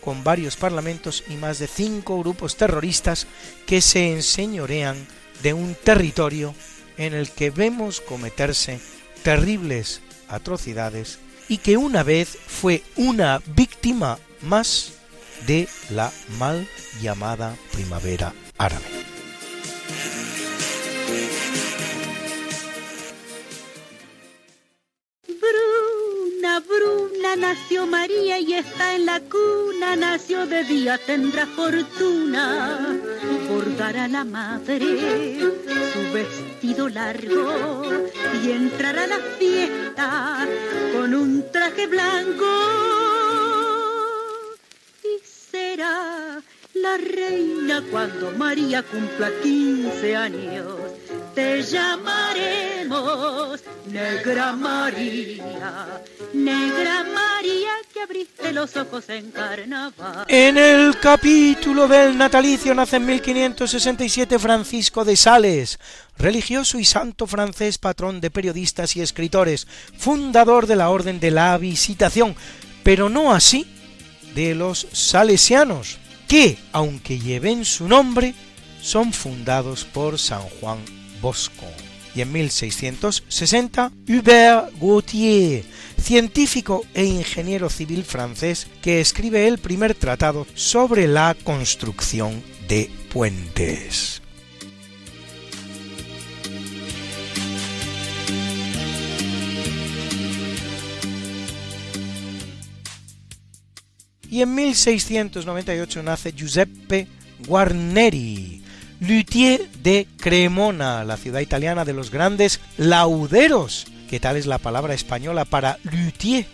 Speaker 8: con varios parlamentos y más de cinco grupos terroristas que se enseñorean de un territorio en el que vemos cometerse terribles atrocidades y que una vez fue una víctima más de la mal llamada primavera árabe.
Speaker 9: Bruna, Bruna, nació María y está en la cuna, nació de día, tendrá fortuna, bordará la madre su vestido largo y entrará a la fiesta con un traje blanco. Y será la reina cuando María cumpla 15 años te llamaremos Negra María, Negra María que abriste los ojos en carnaval.
Speaker 8: En el capítulo del natalicio nace en 1567 Francisco de Sales, religioso y santo francés, patrón de periodistas y escritores, fundador de la Orden de la Visitación, pero no así de los salesianos, que, aunque lleven su nombre, son fundados por San Juan Bosco. Y en 1660, Hubert Gautier, científico e ingeniero civil francés, que escribe el primer tratado sobre la construcción de puentes. Y en 1698 nace Giuseppe Guarneri, luthier de Cremona, la ciudad italiana de los grandes lauderos, que tal es la palabra española para luthier,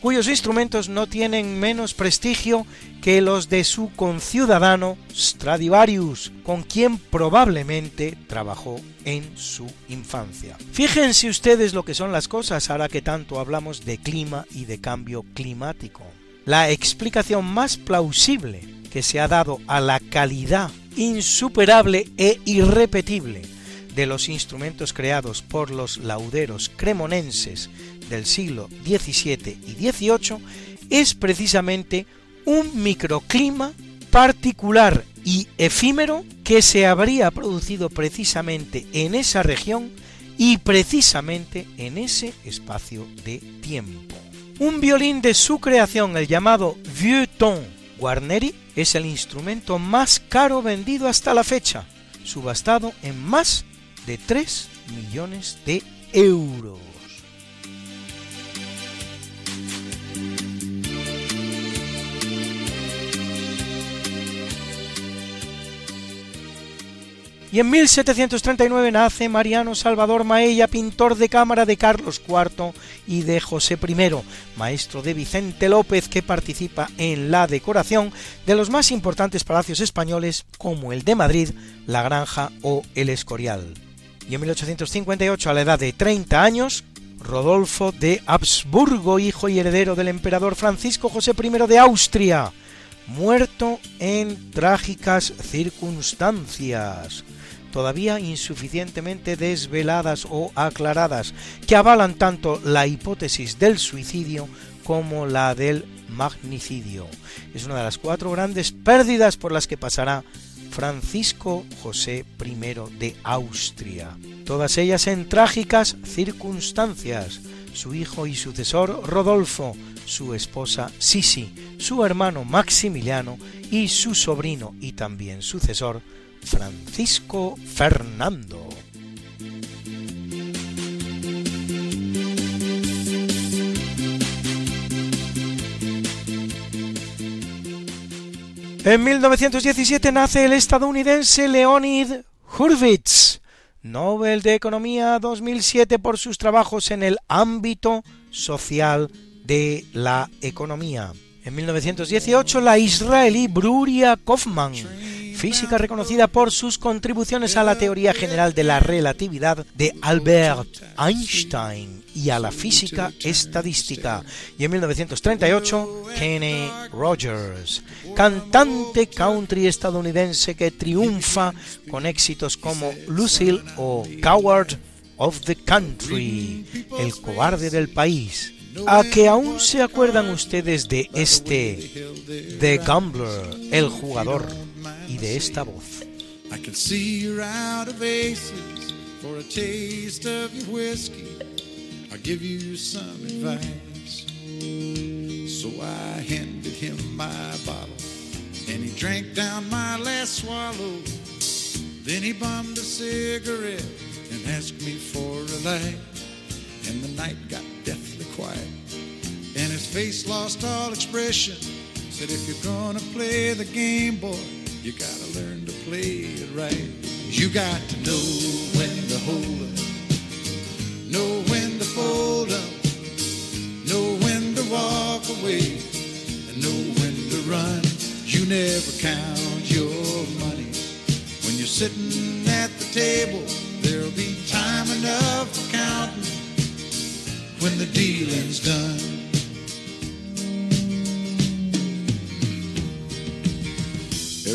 Speaker 8: cuyos instrumentos no tienen menos prestigio que los de su conciudadano Stradivarius, con quien probablemente trabajó en su infancia. Fíjense ustedes lo que son las cosas ahora que tanto hablamos de clima y de cambio climático. La explicación más plausible que se ha dado a la calidad insuperable e irrepetible de los instrumentos creados por los lauderos cremonenses del siglo XVII y XVIII es precisamente un microclima particular y efímero que se habría producido precisamente en esa región y precisamente en ese espacio de tiempo. Un violín de su creación, el llamado Vieux Ton Guarneri, es el instrumento más caro vendido hasta la fecha, subastado en más de 3 millones de euros. Y en 1739 nace Mariano Salvador Maella, pintor de cámara de Carlos IV y de José I, maestro de Vicente López que participa en la decoración de los más importantes palacios españoles como el de Madrid, la Granja o el Escorial. Y en 1858, a la edad de 30 años, Rodolfo de Habsburgo, hijo y heredero del emperador Francisco José I de Austria, muerto en trágicas circunstancias todavía insuficientemente desveladas o aclaradas, que avalan tanto la hipótesis del suicidio como la del magnicidio. Es una de las cuatro grandes pérdidas por las que pasará Francisco José I de Austria. Todas ellas en trágicas circunstancias. Su hijo y sucesor Rodolfo, su esposa Sisi, su hermano Maximiliano y su sobrino y también sucesor Francisco Fernando. En 1917 nace el estadounidense Leonid Hurwitz, Nobel de Economía 2007 por sus trabajos en el ámbito social de la economía. En 1918 la israelí Bruria Kaufman, física reconocida por sus contribuciones a la teoría general de la relatividad de Albert Einstein y a la física estadística. Y en 1938, Kenny Rogers, cantante country estadounidense que triunfa con éxitos como Lucille o Coward of the Country, el cobarde del país. ¿A que aún se acuerdan ustedes de este The Gambler, el jugador? De esta voz.
Speaker 10: I can see you're out of aces for a taste of your whiskey. I'll give you some advice. So I handed him my bottle, and he drank down my last swallow. Then he bummed a cigarette and asked me for a light. And the night got deathly quiet, and his face lost all expression. Said, if you're gonna play the game, boy, you gotta learn to play it right. You got to know when to hold up, know when to fold up, know when to walk away, and know when to run. You never count your money when you're sitting at the table. There'll be time enough for counting when the dealing's done.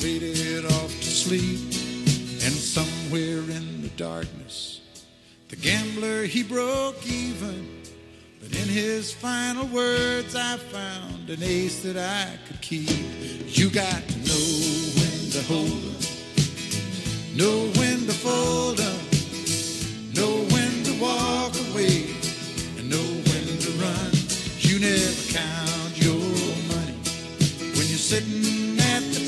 Speaker 10: faded off to sleep. And somewhere in the darkness, the gambler he broke even. But in his final words, I found an ace that I could keep. You got to know when to hold know when to fold up, know when to walk away, and know when to run. You never count your money when you're sitting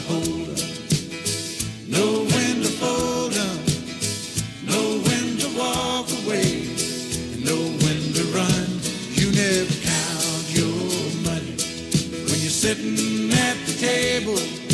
Speaker 10: to hold up, know when to fold up, know when to walk away, and know when to run. You never count your money when you're sitting at the table.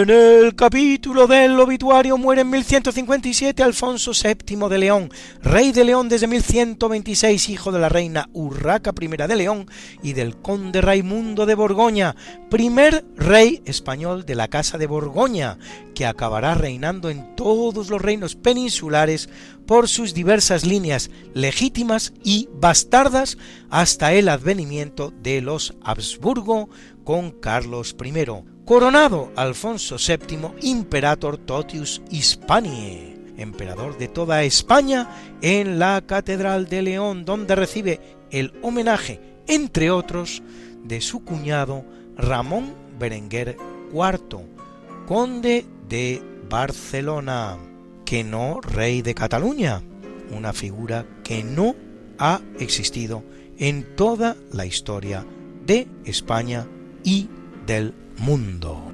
Speaker 8: En el capítulo del obituario muere en 1157 Alfonso VII de León, rey de León desde 1126, hijo de la reina Urraca I de León y del conde Raimundo de Borgoña, primer rey español de la Casa de Borgoña, que acabará reinando en todos los reinos peninsulares por sus diversas líneas legítimas y bastardas hasta el advenimiento de los Habsburgo con Carlos I coronado Alfonso VII Imperator Totius Hispaniae, emperador de toda España, en la Catedral de León, donde recibe el homenaje, entre otros, de su cuñado Ramón Berenguer IV, conde de Barcelona, que no rey de Cataluña, una figura que no ha existido en toda la historia de España y del mundo.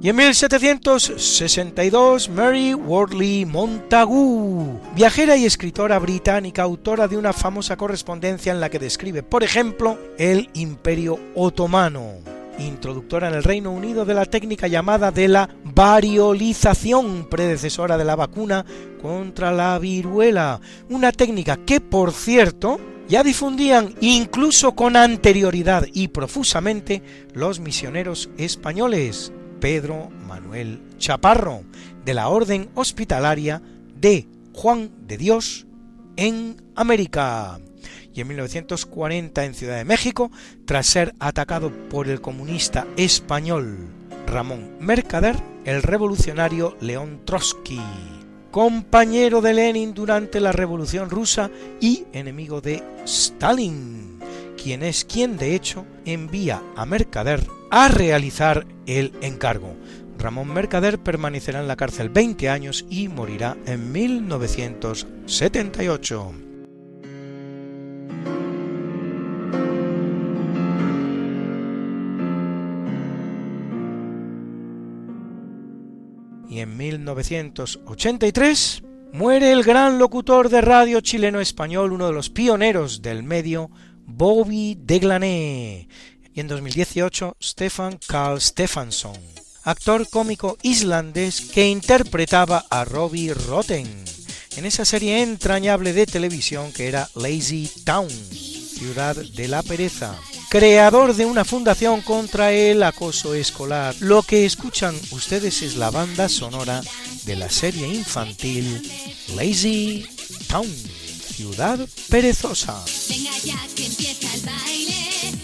Speaker 8: Y en 1762, Mary Wortley Montagu, viajera y escritora británica, autora de una famosa correspondencia en la que describe, por ejemplo, el Imperio Otomano, introductora en el Reino Unido de la técnica llamada de la variolización, predecesora de la vacuna contra la viruela, una técnica que, por cierto, ya difundían incluso con anterioridad y profusamente los misioneros españoles, Pedro Manuel Chaparro, de la Orden Hospitalaria de Juan de Dios en América. En 1940 en Ciudad de México, tras ser atacado por el comunista español Ramón Mercader, el revolucionario León Trotsky, compañero de Lenin durante la Revolución rusa y enemigo de Stalin, quien es quien de hecho envía a Mercader a realizar el encargo. Ramón Mercader permanecerá en la cárcel 20 años y morirá en 1978. En 1983 muere el gran locutor de radio chileno-español, uno de los pioneros del medio, Bobby Deglané. Y en 2018, Stefan Carl Stefansson, actor cómico islandés que interpretaba a Robbie Rotten en esa serie entrañable de televisión que era Lazy Town, ciudad de la pereza creador de una fundación contra el acoso escolar. Lo que escuchan ustedes es la banda sonora de la serie infantil Lazy Town, Ciudad Perezosa.
Speaker 11: Venga ya que empieza el baile,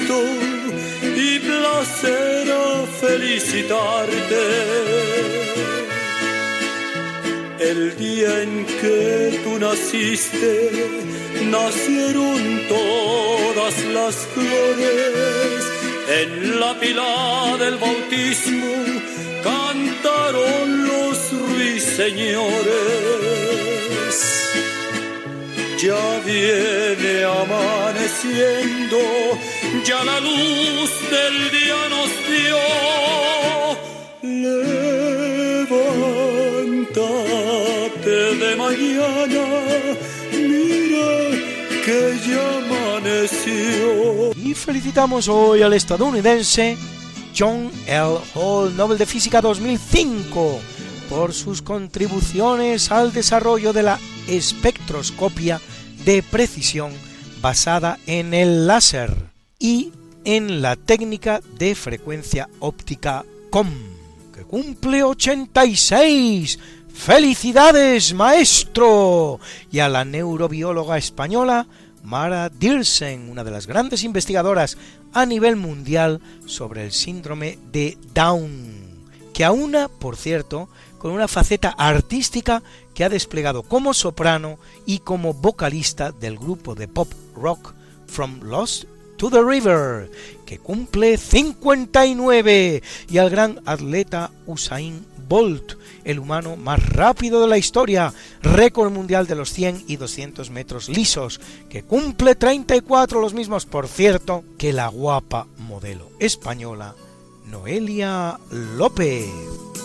Speaker 11: y
Speaker 12: placer felicitarte. El día en que tú naciste, nacieron todas las flores. En la pila del bautismo cantaron los ruiseñores. Ya viene amaneciendo, ya la luz del día nos dio. Levántate de mañana, mira que ya amaneció.
Speaker 8: Y felicitamos hoy al estadounidense John L. Hall Nobel de Física 2005 por sus contribuciones al desarrollo de la espectroscopia de precisión basada en el láser y en la técnica de frecuencia óptica COM, que cumple 86. ¡Felicidades, maestro! Y a la neurobióloga española Mara Dirsen, una de las grandes investigadoras a nivel mundial sobre el síndrome de Down, que aúna, por cierto, con una faceta artística que ha desplegado como soprano y como vocalista del grupo de pop rock From Lost to the River, que cumple 59, y al gran atleta Usain Bolt, el humano más rápido de la historia, récord mundial de los 100 y 200 metros lisos, que cumple 34 los mismos, por cierto, que la guapa modelo española Noelia López.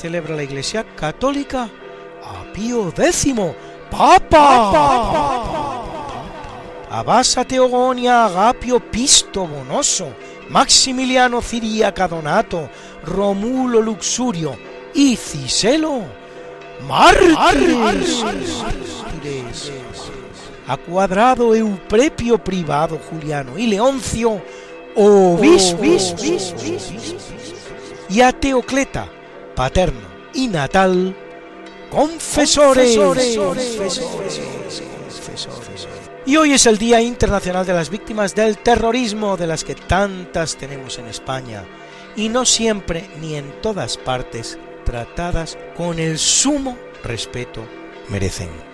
Speaker 8: Celebra la Iglesia Católica a Pío X, Papa. Abasa Teogonia Agapio Pisto Bonoso, Maximiliano Ciriaca Donato, Romulo Luxurio y Ciselo Mártires. A cuadrado Euprepio Privado Juliano y Leoncio Obispo. Y a Teocleta, paterno y natal, confesores. Y hoy es el Día Internacional de las Víctimas del Terrorismo, de las que tantas tenemos en España, y no siempre ni en todas partes tratadas con el sumo respeto merecen.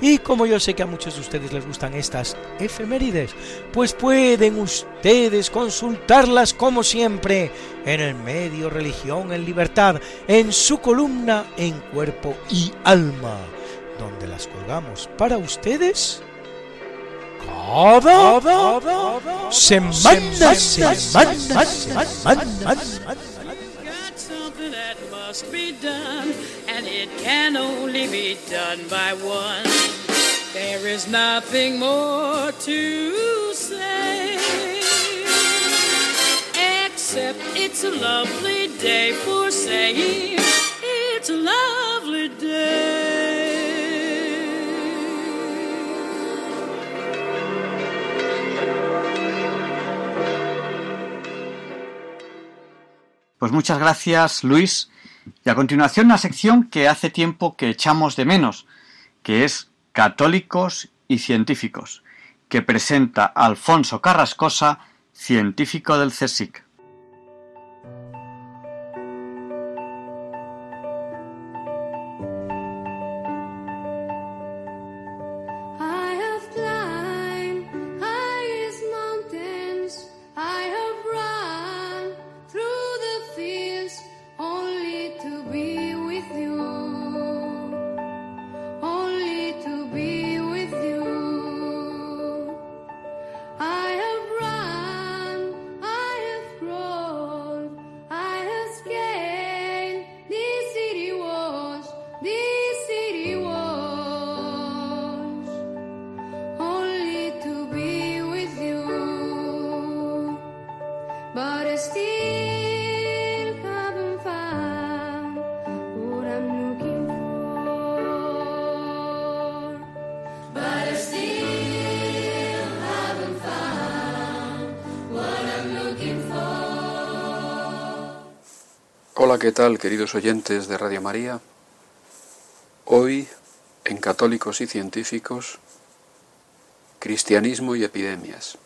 Speaker 8: Y como yo sé que a muchos de ustedes les gustan estas efemérides, pues pueden ustedes consultarlas como siempre en el medio Religión en Libertad, en su columna en Cuerpo y Alma, donde las colgamos para ustedes cada semana, semana, semana.
Speaker 7: that must be done, and it can only be done by one. There is nothing more to say, except it's a lovely day for saying it's a lovely day.
Speaker 13: Pues muchas gracias, Luis. Y a continuación una sección que hace tiempo que echamos de menos, que es Católicos y Científicos, que presenta Alfonso Carrascosa, científico del CSIC.
Speaker 14: ¿Qué tal, queridos oyentes de Radio María? Hoy, en Católicos y Científicos, Cristianismo y Epidemias.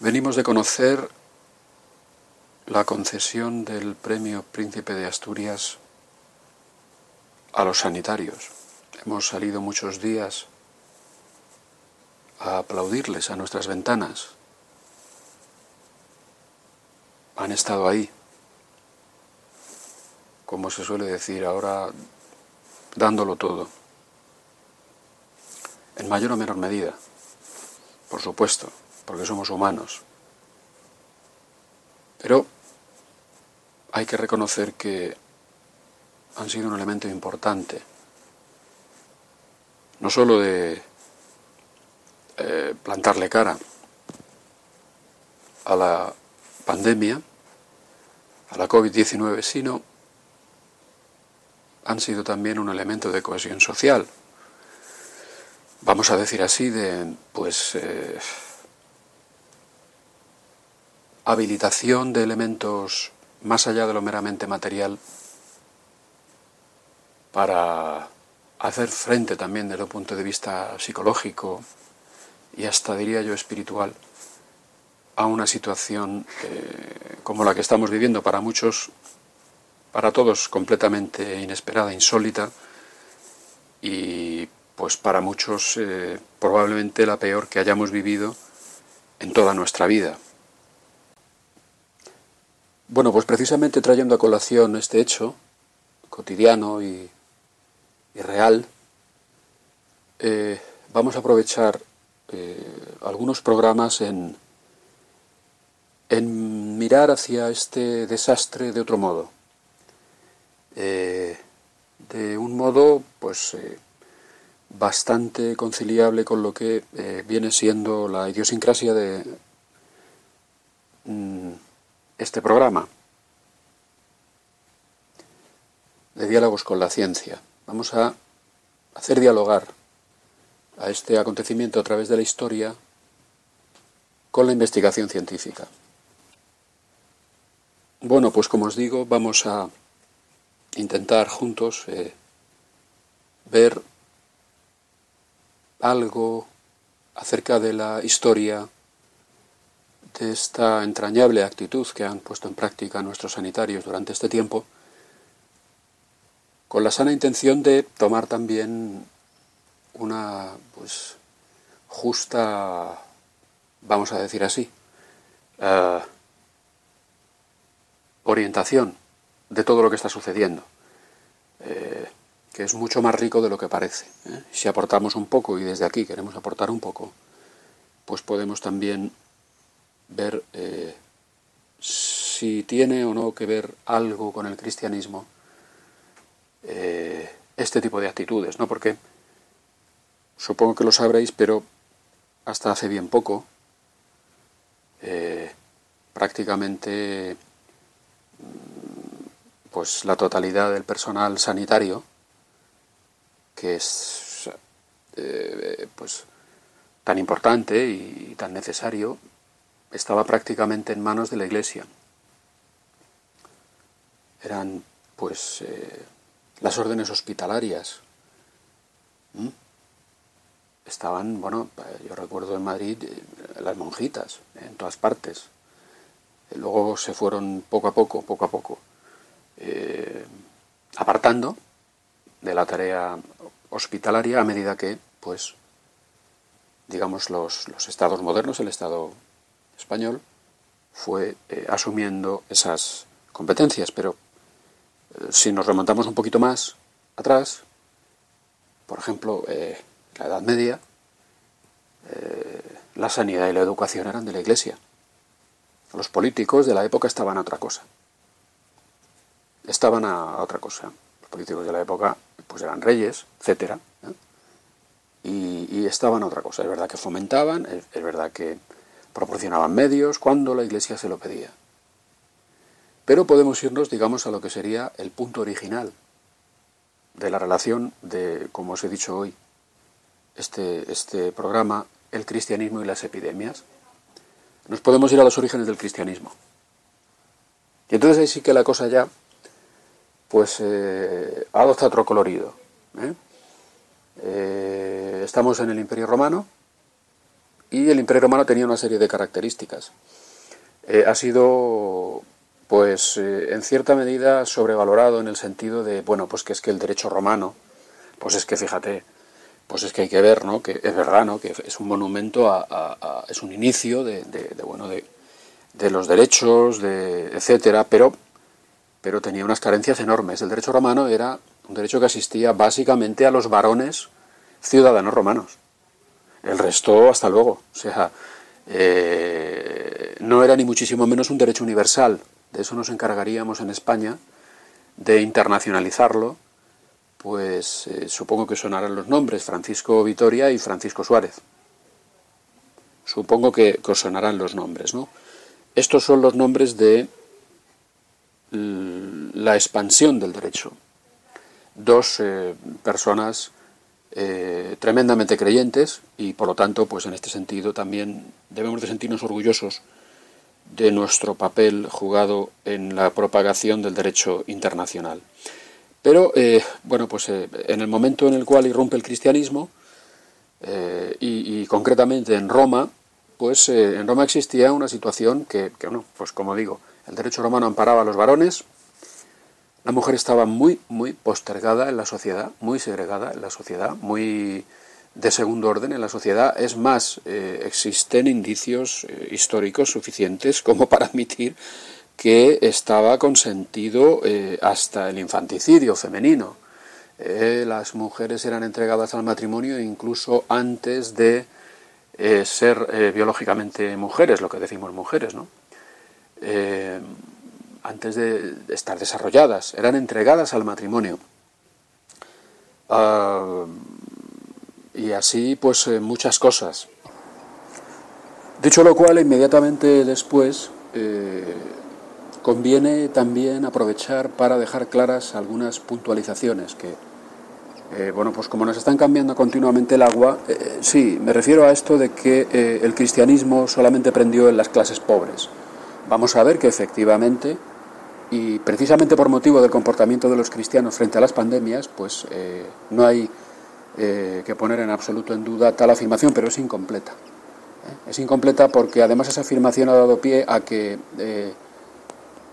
Speaker 14: Venimos de conocer la concesión del Premio Príncipe de Asturias a los sanitarios. Hemos salido muchos días a aplaudirles a nuestras ventanas. Han estado ahí, como se suele decir ahora, dándolo todo. En mayor o menor medida, por supuesto, porque somos humanos. Pero hay que reconocer que han sido un elemento importante, no solo de eh, plantarle cara a la pandemia, a la COVID-19, sino han sido también un elemento de cohesión social. Vamos a decir así, de pues eh, habilitación de elementos más allá de lo meramente material para hacer frente también desde un punto de vista psicológico y hasta diría yo espiritual a una situación eh, como la que estamos viviendo para muchos, para todos completamente inesperada, insólita y pues para muchos eh, probablemente la peor que hayamos vivido en toda nuestra vida. Bueno, pues precisamente trayendo a colación este hecho cotidiano y, real, eh, vamos a aprovechar algunos programas en, en mirar hacia este desastre de otro modo. Eh, de un modo, pues, bastante conciliable con lo que viene siendo la idiosincrasia de mm, este programa de diálogos con la ciencia. Vamos a hacer dialogar a este acontecimiento a través de la historia con la investigación científica. Bueno, pues como os digo, vamos a intentar juntos eh, ver algo acerca de la historia de esta entrañable actitud que han puesto en práctica nuestros sanitarios durante este tiempo, con la sana intención de tomar también una pues justa, vamos a decir así, eh, orientación de todo lo que está sucediendo, eh, que es mucho más rico de lo que parece. ¿eh? Si aportamos un poco, y desde aquí queremos aportar un poco, pues podemos también ver si tiene o no que ver algo con el cristianismo este tipo de actitudes, ¿no? Porque Supongo que lo sabréis, pero hasta hace bien poco, eh, prácticamente pues la totalidad del personal sanitario, que es eh, pues tan importante y tan necesario, estaba prácticamente en manos de la Iglesia. Eran pues eh, las órdenes hospitalarias estaban, bueno, yo recuerdo en Madrid eh, las monjitas, en todas partes. Eh, luego se fueron poco a poco, poco a poco, eh, apartando de la tarea hospitalaria a medida que, pues, digamos, los, los estados modernos, el Estado español, fue asumiendo esas competencias. Pero si nos remontamos un poquito más atrás, por ejemplo, la Edad Media, eh, la sanidad y la educación eran de la Iglesia. Los políticos de la época estaban a otra cosa. Estaban a, otra cosa. Los políticos de la época pues eran reyes, etcétera, y, estaban a otra cosa. Es verdad que fomentaban, es verdad que proporcionaban medios cuando la Iglesia se lo pedía. Pero podemos irnos, digamos, a lo que sería el punto original de la relación de, como os he dicho hoy, este, este programa, El cristianismo y las epidemias, nos podemos ir a los orígenes del cristianismo. Y entonces ahí sí que la cosa ya, pues, eh, adopta otro colorido. ¿eh? Eh, estamos en el Imperio Romano y el Imperio Romano tenía una serie de características. ha sido, pues, en cierta medida sobrevalorado en el sentido de, bueno, pues que es que el derecho romano, pues es que fíjate, pues es que hay que ver, ¿no? Que es verdad, ¿no? Que es un monumento a, es un inicio de, bueno, de, de, los derechos, de etcétera, pero, pero tenía unas carencias enormes. El derecho romano era un derecho que asistía básicamente a los varones ciudadanos romanos. El resto, hasta luego. O sea, eh, no era ni muchísimo menos un derecho universal. De eso nos encargaríamos en España, de internacionalizarlo pues eh, supongo que sonarán los nombres, Francisco Vitoria y Francisco Suárez. Supongo que, os sonarán los nombres, ¿no? Estos son los nombres de la expansión del derecho. Dos eh, personas eh, tremendamente creyentes y por lo tanto, pues en este sentido también debemos de sentirnos orgullosos de nuestro papel jugado en la propagación del derecho internacional. Pero, eh, bueno, pues eh, en el momento en el cual irrumpe el cristianismo, eh, y, concretamente en Roma, pues en Roma existía una situación que, que, bueno, pues como digo, el derecho romano amparaba a los varones, la mujer estaba muy, muy postergada en la sociedad, muy segregada en la sociedad, muy de segundo orden en la sociedad. Es más, existen indicios históricos suficientes como para admitir que estaba consentido eh, hasta el infanticidio femenino. Eh, las mujeres eran entregadas al matrimonio incluso antes de eh, ser biológicamente mujeres, lo que decimos mujeres, ¿no? Antes de estar desarrolladas, eran entregadas al matrimonio. Ah, y así, pues, muchas cosas. Dicho lo cual, inmediatamente después conviene también aprovechar para dejar claras algunas puntualizaciones que, eh, bueno, pues como nos están cambiando continuamente el agua, eh, sí, me refiero a esto de que eh, el cristianismo solamente prendió en las clases pobres. Vamos a ver que efectivamente, y precisamente por motivo del comportamiento de los cristianos frente a las pandemias, pues eh, no hay eh, que poner en absoluto en duda tal afirmación, pero es incompleta. ¿eh? Es incompleta porque además esa afirmación ha dado pie a que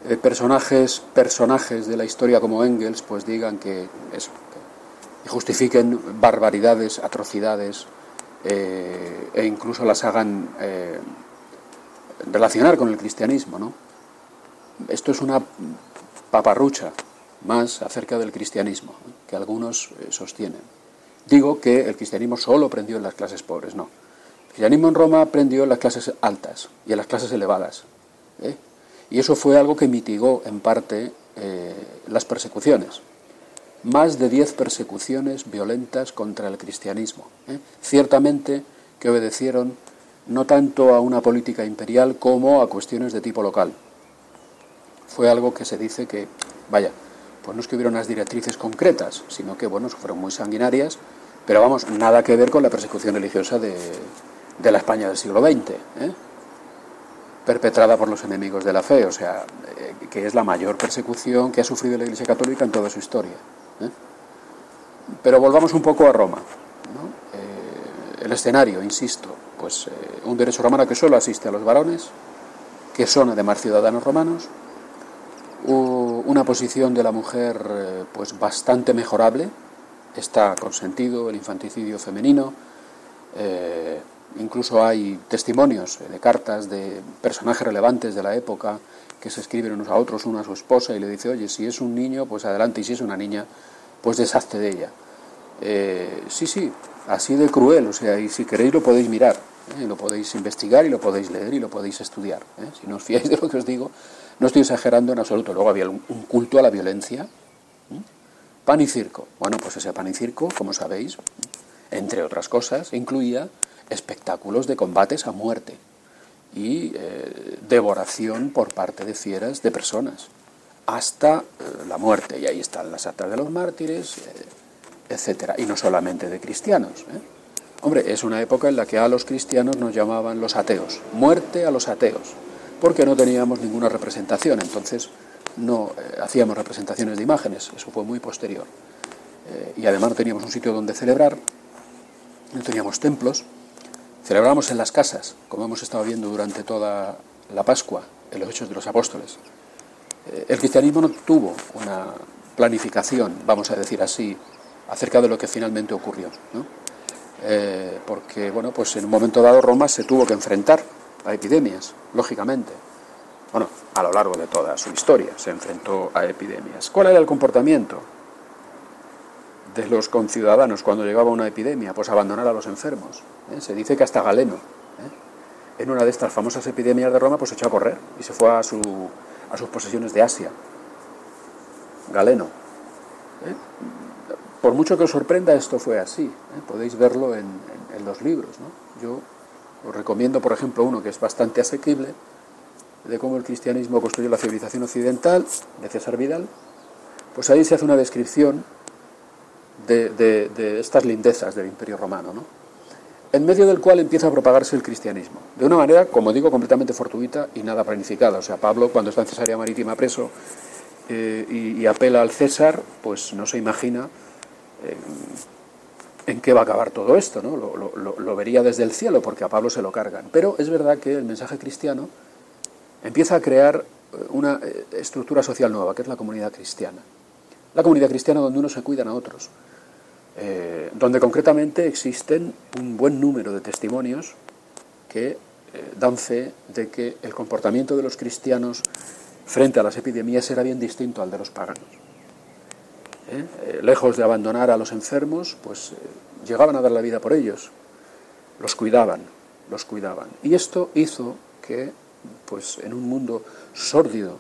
Speaker 14: eh, personajes, personajes de la historia como Engels pues digan que eso, que- justifiquen barbaridades, atrocidades eh, e incluso las hagan eh, relacionar con el cristianismo, ¿no? Esto es una paparrucha más acerca del cristianismo que algunos sostienen. Digo que el cristianismo solo prendió en las clases pobres, no. El cristianismo en Roma prendió en las clases altas y en las clases elevadas. ¿eh? Y eso fue algo que mitigó en parte eh, las persecuciones. Más de diez persecuciones violentas contra el cristianismo. ¿eh? Ciertamente que obedecieron no tanto a una política imperial como a cuestiones de tipo local. Fue algo que se dice que, vaya, pues no es que hubiera unas directrices concretas, sino que, bueno, fueron muy sanguinarias, pero vamos, nada que ver con la persecución religiosa de, de la España del siglo XX, ¿eh? Perpetrada por los enemigos de la fe, o sea, eh, que es la mayor persecución que ha sufrido la Iglesia Católica en toda su historia. ¿eh? Pero volvamos un poco a Roma. Eh, el escenario, insisto, pues un derecho romano que solo asiste a los varones, que son además ciudadanos romanos, una posición de la mujer pues bastante mejorable, está consentido el infanticidio femenino, incluso hay testimonios eh, de cartas de personajes relevantes de la época que se escriben unos a otros, uno a su esposa y le dice, oye, si es un niño, pues adelante, y si es una niña, pues deshazte de ella. Eh, sí, sí, así de cruel, o sea, y si queréis lo podéis mirar, ¿eh? lo podéis investigar y lo podéis leer y lo podéis estudiar. Si no os fiáis de lo que os digo, no estoy exagerando en absoluto. Luego había un, culto a la violencia, pan y circo. Bueno, pues ese pan y circo, como sabéis, entre otras cosas, incluía espectáculos de combates a muerte y eh, devoración por parte de fieras de personas hasta eh, la muerte. Y ahí están las actas de los mártires, eh, etcétera. Y no solamente de cristianos. ¿eh? Hombre, es una época en la que a los cristianos nos llamaban los ateos. Muerte a los ateos. Porque no teníamos ninguna representación. Entonces no hacíamos representaciones de imágenes. Eso fue muy posterior. Y además no teníamos un sitio donde celebrar. No teníamos templos. Celebramos en las casas, como hemos estado viendo durante toda la Pascua, en los Hechos de los Apóstoles. Eh, El cristianismo no tuvo una planificación, vamos a decir así, acerca de lo que finalmente ocurrió, ¿no? Eh, porque, bueno, pues en un momento dado Roma se tuvo que enfrentar a epidemias, lógicamente. Bueno, a lo largo de toda su historia se enfrentó a epidemias. ¿Cuál era el comportamiento de los conciudadanos cuando llegaba una epidemia? Pues abandonar a los enfermos. ¿eh? Se dice que hasta Galeno, ¿eh? en una de estas famosas epidemias de Roma, pues se echó a correr y se fue a, su, a sus posesiones de Asia. Galeno. ¿eh? Por mucho que os sorprenda, esto fue así. Podéis verlo en, en- en los libros. ¿no? Yo os recomiendo, por ejemplo, uno que es bastante asequible, de cómo el cristianismo construyó la civilización occidental, de César Vidal. Pues ahí se hace una descripción de, estas lindezas del Imperio Romano, ¿no? en medio del cual empieza a propagarse el cristianismo, de una manera, como digo, completamente fortuita y nada planificada. O sea, Pablo, cuando está en Cesarea Marítima preso eh, y, apela al César, pues no se imagina eh, en qué va a acabar todo esto, ¿no? Lo, lo- vería desde el cielo, porque a Pablo se lo cargan. Pero es verdad que el mensaje cristiano empieza a crear eh, una estructura social nueva, que es la comunidad cristiana. La comunidad cristiana donde unos se cuidan a otros, eh, donde concretamente existen un buen número de testimonios que eh, dan fe de que el comportamiento de los cristianos frente a las epidemias era bien distinto al de los paganos. ¿eh? Lejos de abandonar a los enfermos, pues llegaban a dar la vida por ellos, los cuidaban, los cuidaban. Y esto hizo que, pues en un mundo sórdido,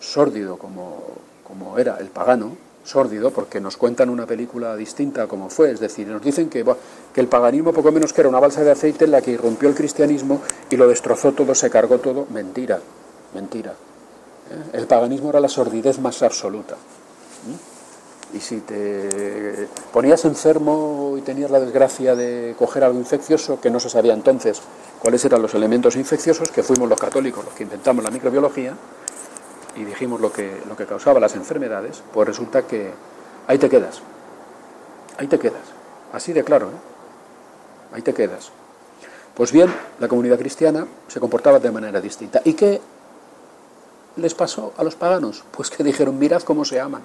Speaker 14: sórdido como, como era el pagano, sórdido porque nos cuentan una película distinta como fue, es decir, nos dicen que, que el paganismo poco menos que era una balsa de aceite en la que irrumpió el cristianismo y lo destrozó todo, se cargó todo, mentira, mentira. ¿eh? El paganismo era la sordidez más absoluta. ¿eh? Y si te ponías enfermo y tenías la desgracia de coger algo infeccioso, que no se sabía entonces cuáles eran los elementos infecciosos, que fuimos los católicos los que inventamos la microbiología, y dijimos lo que, lo que causaba las enfermedades, pues resulta que ahí te quedas. Ahí te quedas. Así de claro. Ahí te quedas. Pues bien, la comunidad cristiana se comportaba de manera distinta. ¿Y qué les pasó a los paganos? Pues que dijeron, mirad cómo se aman.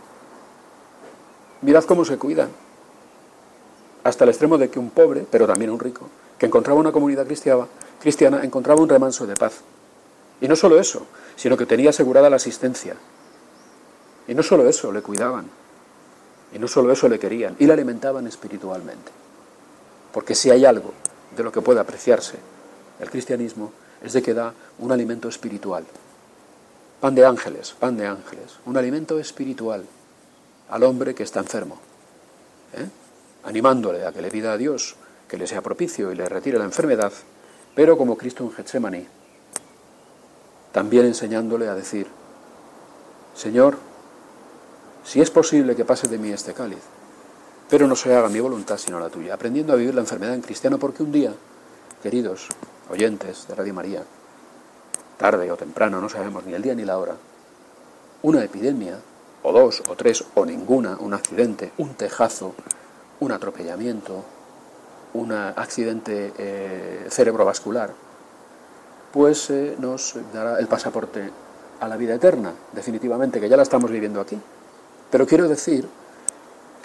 Speaker 14: Mirad cómo se cuidan. Hasta el extremo de que un pobre, pero también un rico, que encontraba una comunidad cristiana, cristiana encontraba un remanso de paz. Y no solo eso, sino que tenía asegurada la asistencia. Y no solo eso, le cuidaban. Y no solo eso, le querían. Y le alimentaban espiritualmente. Porque si hay algo de lo que puede apreciarse el cristianismo, es de que da un alimento espiritual. Pan de ángeles, pan de ángeles. Un alimento espiritual al hombre que está enfermo. ¿eh? Animándole a que le pida a Dios que le sea propicio y le retire la enfermedad, pero como Cristo en Getsemaní, también enseñándole a decir, Señor, si es posible que pase de mí este cáliz, pero no se haga mi voluntad sino la tuya, aprendiendo a vivir la enfermedad en cristiano, porque un día, queridos oyentes de Radio María, tarde o temprano, no sabemos ni el día ni la hora, una epidemia, o dos, o tres, o ninguna, un accidente, un tejazo, un atropellamiento, un accidente eh, cerebrovascular, pues eh, nos dará el pasaporte a la vida eterna, definitivamente, que ya la estamos viviendo aquí. Pero quiero decir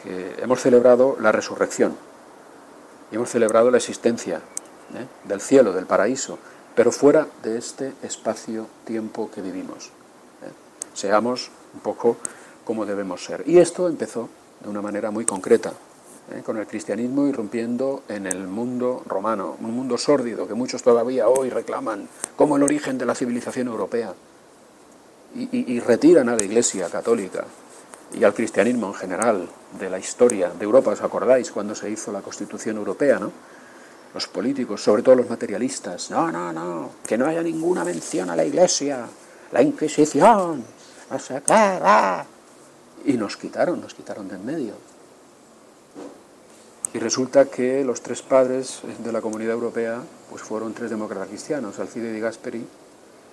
Speaker 14: que hemos celebrado la resurrección, y hemos celebrado la existencia ¿eh? del cielo, del paraíso, pero fuera de este espacio-tiempo que vivimos. ¿eh? Seamos un poco como debemos ser. Y esto empezó de una manera muy concreta, ¿eh? con el cristianismo irrumpiendo en el mundo romano, un mundo sórdido que muchos todavía hoy reclaman como el origen de la civilización europea y, retiran a la Iglesia católica y al cristianismo en general de la historia de Europa. ¿Os acordáis cuando se hizo la Constitución Europea, no? Los políticos, sobre todo los materialistas, no, no, no, que no haya ninguna mención a la Iglesia, la Inquisición, no sé. Y nos quitaron, nos quitaron de en medio. Y resulta que los tres padres de la Comunidad Europea pues fueron tres demócratas cristianos, Alcide de Gasperi,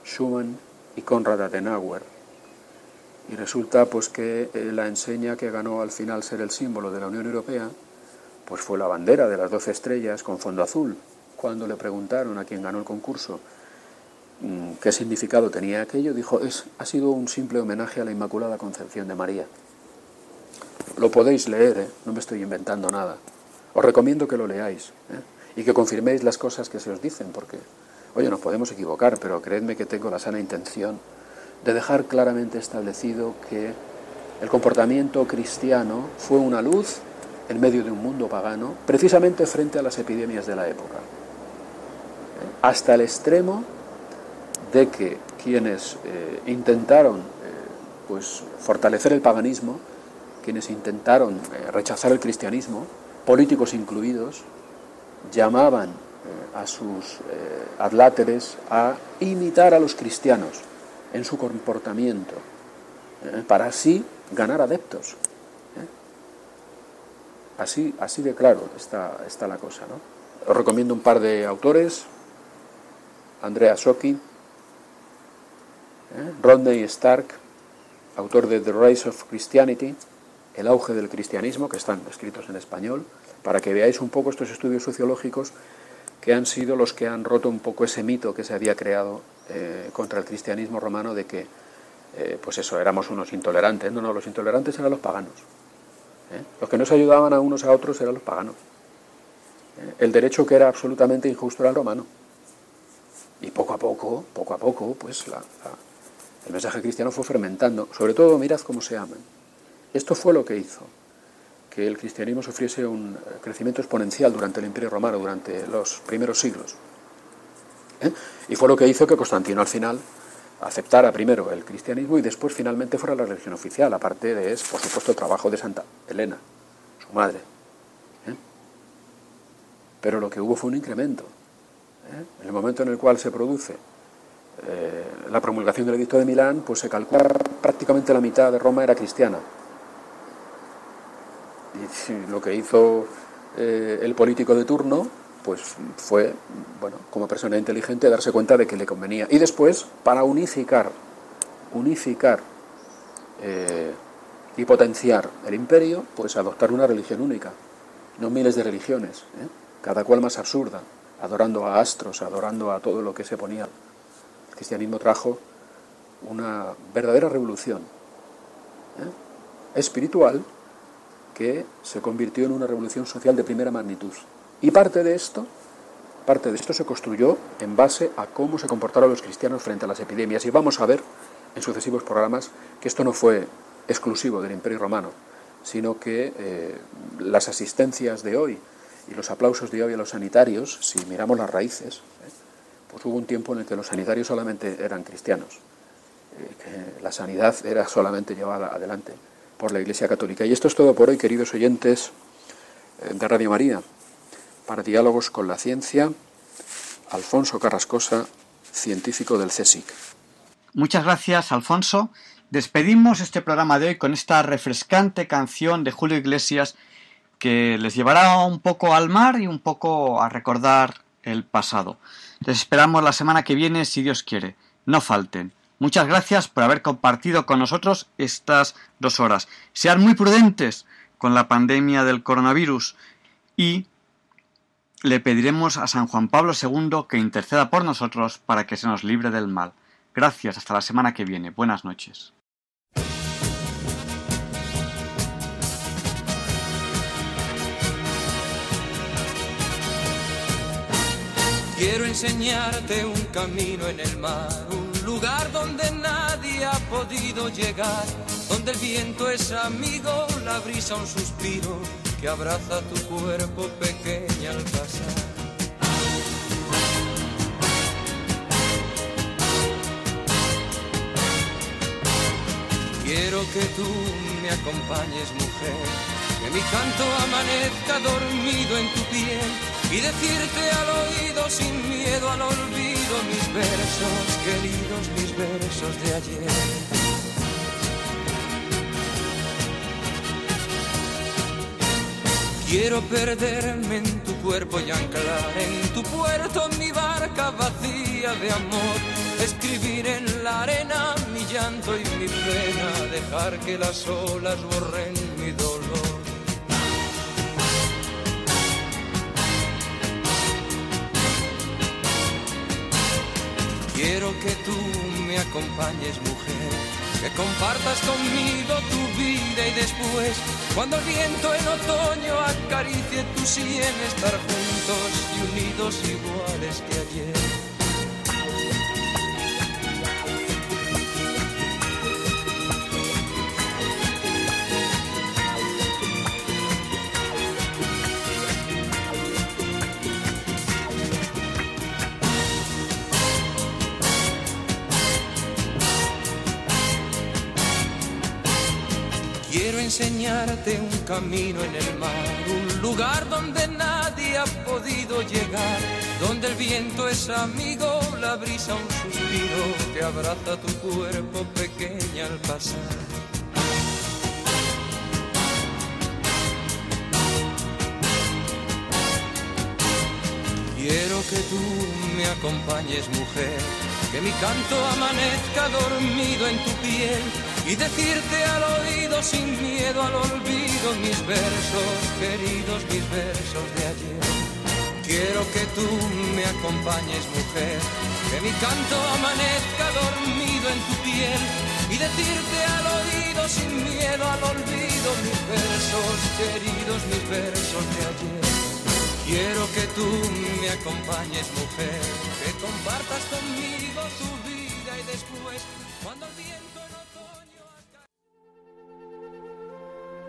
Speaker 14: Schumann y Konrad Adenauer. Y resulta pues que eh, la enseña que ganó al final ser el símbolo de la Unión Europea pues fue la bandera de las doce estrellas con fondo azul. Cuando le preguntaron a quien ganó el concurso mm, qué significado tenía aquello, dijo, es, ha sido un simple homenaje a la Inmaculada Concepción de María. Lo podéis leer, ¿eh? no me estoy inventando nada. Os recomiendo que lo leáis ¿eh? y que confirméis las cosas que se os dicen, porque, oye, nos podemos equivocar, pero creedme que tengo la sana intención de dejar claramente establecido que el comportamiento cristiano fue una luz en medio de un mundo pagano, precisamente frente a las epidemias de la época. Hasta el extremo de que quienes eh, intentaron eh, pues, fortalecer el paganismo, quienes intentaron rechazar el cristianismo, políticos incluidos, llamaban eh, a sus eh, adláteres a imitar a los cristianos en su comportamiento, eh, para así ganar adeptos. Así, así de claro está, está la cosa. Os recomiendo un par de autores, Andrea Socchi. Rodney Stark, autor de The Rise of Christianity, El auge del cristianismo, que están escritos en español, para que veáis un poco estos estudios sociológicos que han sido los que han roto un poco ese mito que se había creado eh, contra el cristianismo romano de que, eh, pues eso, éramos unos intolerantes. No, no, los intolerantes eran los paganos. ¿eh? Los que no se ayudaban a unos a otros eran los paganos. El derecho que era absolutamente injusto era el romano. Y poco a poco, poco a poco, pues la- el mensaje cristiano fue fermentando. Sobre todo, mirad cómo se aman. Esto fue lo que hizo que el cristianismo sufriese un eh, crecimiento exponencial durante el Imperio Romano, durante los primeros siglos. ¿Eh? Y fue lo que hizo que Constantino al final aceptara primero el cristianismo y después finalmente fuera la religión oficial, aparte de, es, por supuesto, el trabajo de Santa Elena, su madre. ¿Eh? Pero lo que hubo fue un incremento. En el momento en el cual se produce la promulgación del Edicto de Milán, pues se calcula prácticamente la mitad de Roma era cristiana. Y lo que hizo eh, el político de turno, pues fue, bueno, como persona inteligente, darse cuenta de que le convenía. Y después, para unificar, unificar eh, y potenciar el imperio, pues adoptar una religión única, no miles de religiones, ¿eh? cada cual más absurda, adorando a astros, adorando a todo lo que se ponía. El cristianismo trajo una verdadera revolución espiritual que se convirtió en una revolución social de primera magnitud. Y parte de esto, parte de esto se construyó en base a cómo se comportaron los cristianos frente a las epidemias. Y vamos a ver en sucesivos programas que esto no fue exclusivo del Imperio Romano, sino que eh, las asistencias de hoy y los aplausos de hoy a los sanitarios, si miramos las raíces, ¿eh? pues hubo un tiempo en el que los sanitarios solamente eran cristianos, eh, que la sanidad era solamente llevada adelante por la Iglesia Católica. Y esto es todo por hoy, queridos oyentes eh, de Radio María. Para diálogos con la ciencia, Alfonso Carrascosa, científico del CSIC.
Speaker 2: Muchas gracias, Alfonso. Despedimos este programa de hoy con esta refrescante canción de Julio Iglesias que les llevará un poco al mar y un poco a recordar el pasado. Les esperamos la semana que viene, si Dios quiere. No falten. Muchas gracias por haber compartido con nosotros estas dos horas. Sean muy prudentes con la pandemia del coronavirus y le pediremos a San Juan Pablo II que interceda por nosotros para que se nos libre del mal. Gracias, hasta la semana que viene. Buenas noches.
Speaker 15: Quiero enseñarte un camino en el mar, lugar donde nadie ha podido llegar, donde el viento es amigo, la brisa un suspiro que abraza tu cuerpo pequeña al pasar. Quiero que tú me acompañes, mujer, que mi canto amanezca dormido en tu piel y decirte al oído sin miedo al olvido mis versos, queridos mis versos de ayer. Quiero perderme en tu cuerpo y anclar en tu puerto mi barca vacía de amor. Escribir en la arena mi llanto y mi pena, dejar que las olas borren mi dolor. Quiero que tú me acompañes, mujer, que compartas conmigo tu vida y después, cuando el viento en otoño acaricie tu sien, estar juntos y unidos iguales que ayer. Enseñarte un camino en el mar, un lugar donde nadie ha podido llegar, donde el viento es amigo, la brisa un suspiro que abraza tu cuerpo pequeña al pasar. Quiero que tú me acompañes, mujer, que mi canto amanezca dormido en tu piel y decirte al oído sin miedo al olvido mis versos, queridos mis versos de ayer. Quiero que tú me acompañes, mujer, que mi canto amanezca dormido en tu piel y decirte al oído sin miedo al olvido mis versos, queridos mis versos de ayer. Quiero que tú me acompañes, mujer, que compartas conmigo tu vida y después, cuando el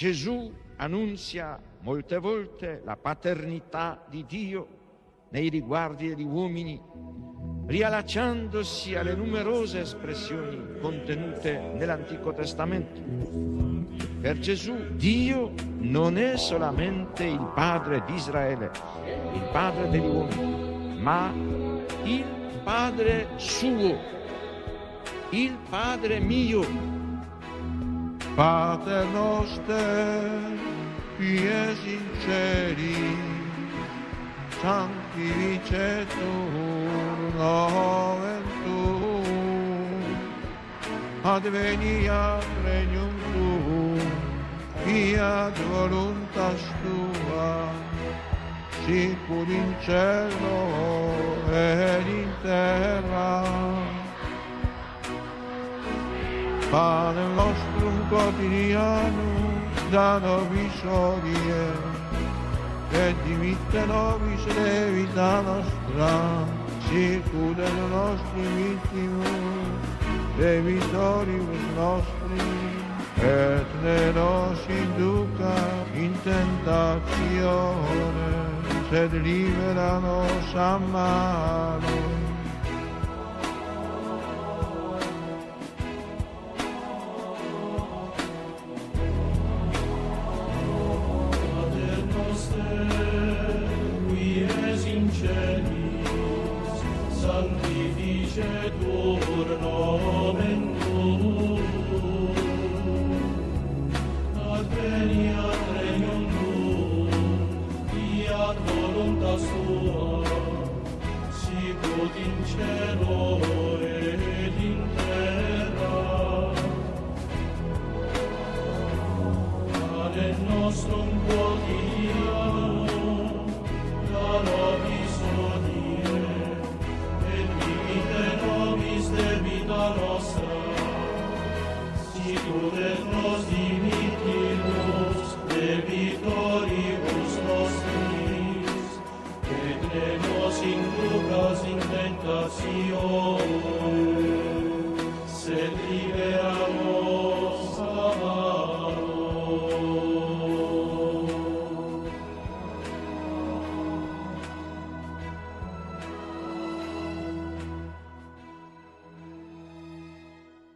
Speaker 16: Gesù annunzia molte volte la paternità di Dio nei riguardi degli uomini, riallacciandosi alle numerose espressioni contenute nell'Antico Testamento. Per Gesù Dio non è solamente il Padre di Israele, il Padre degli uomini, ma il Padre suo, il Padre mio.
Speaker 17: Pater noster, qui es in celi, sanctificetur nomen tuum, adveniat regnum tuum, fiat voluntas tua, sicur in cielo ed in terra. pane nostrum quotidianum da nobis odie et dimitte nobis levita nostra circumde nostri vittimus debitoribus nostri et ne nos induca in tentatione sed libera nos a malo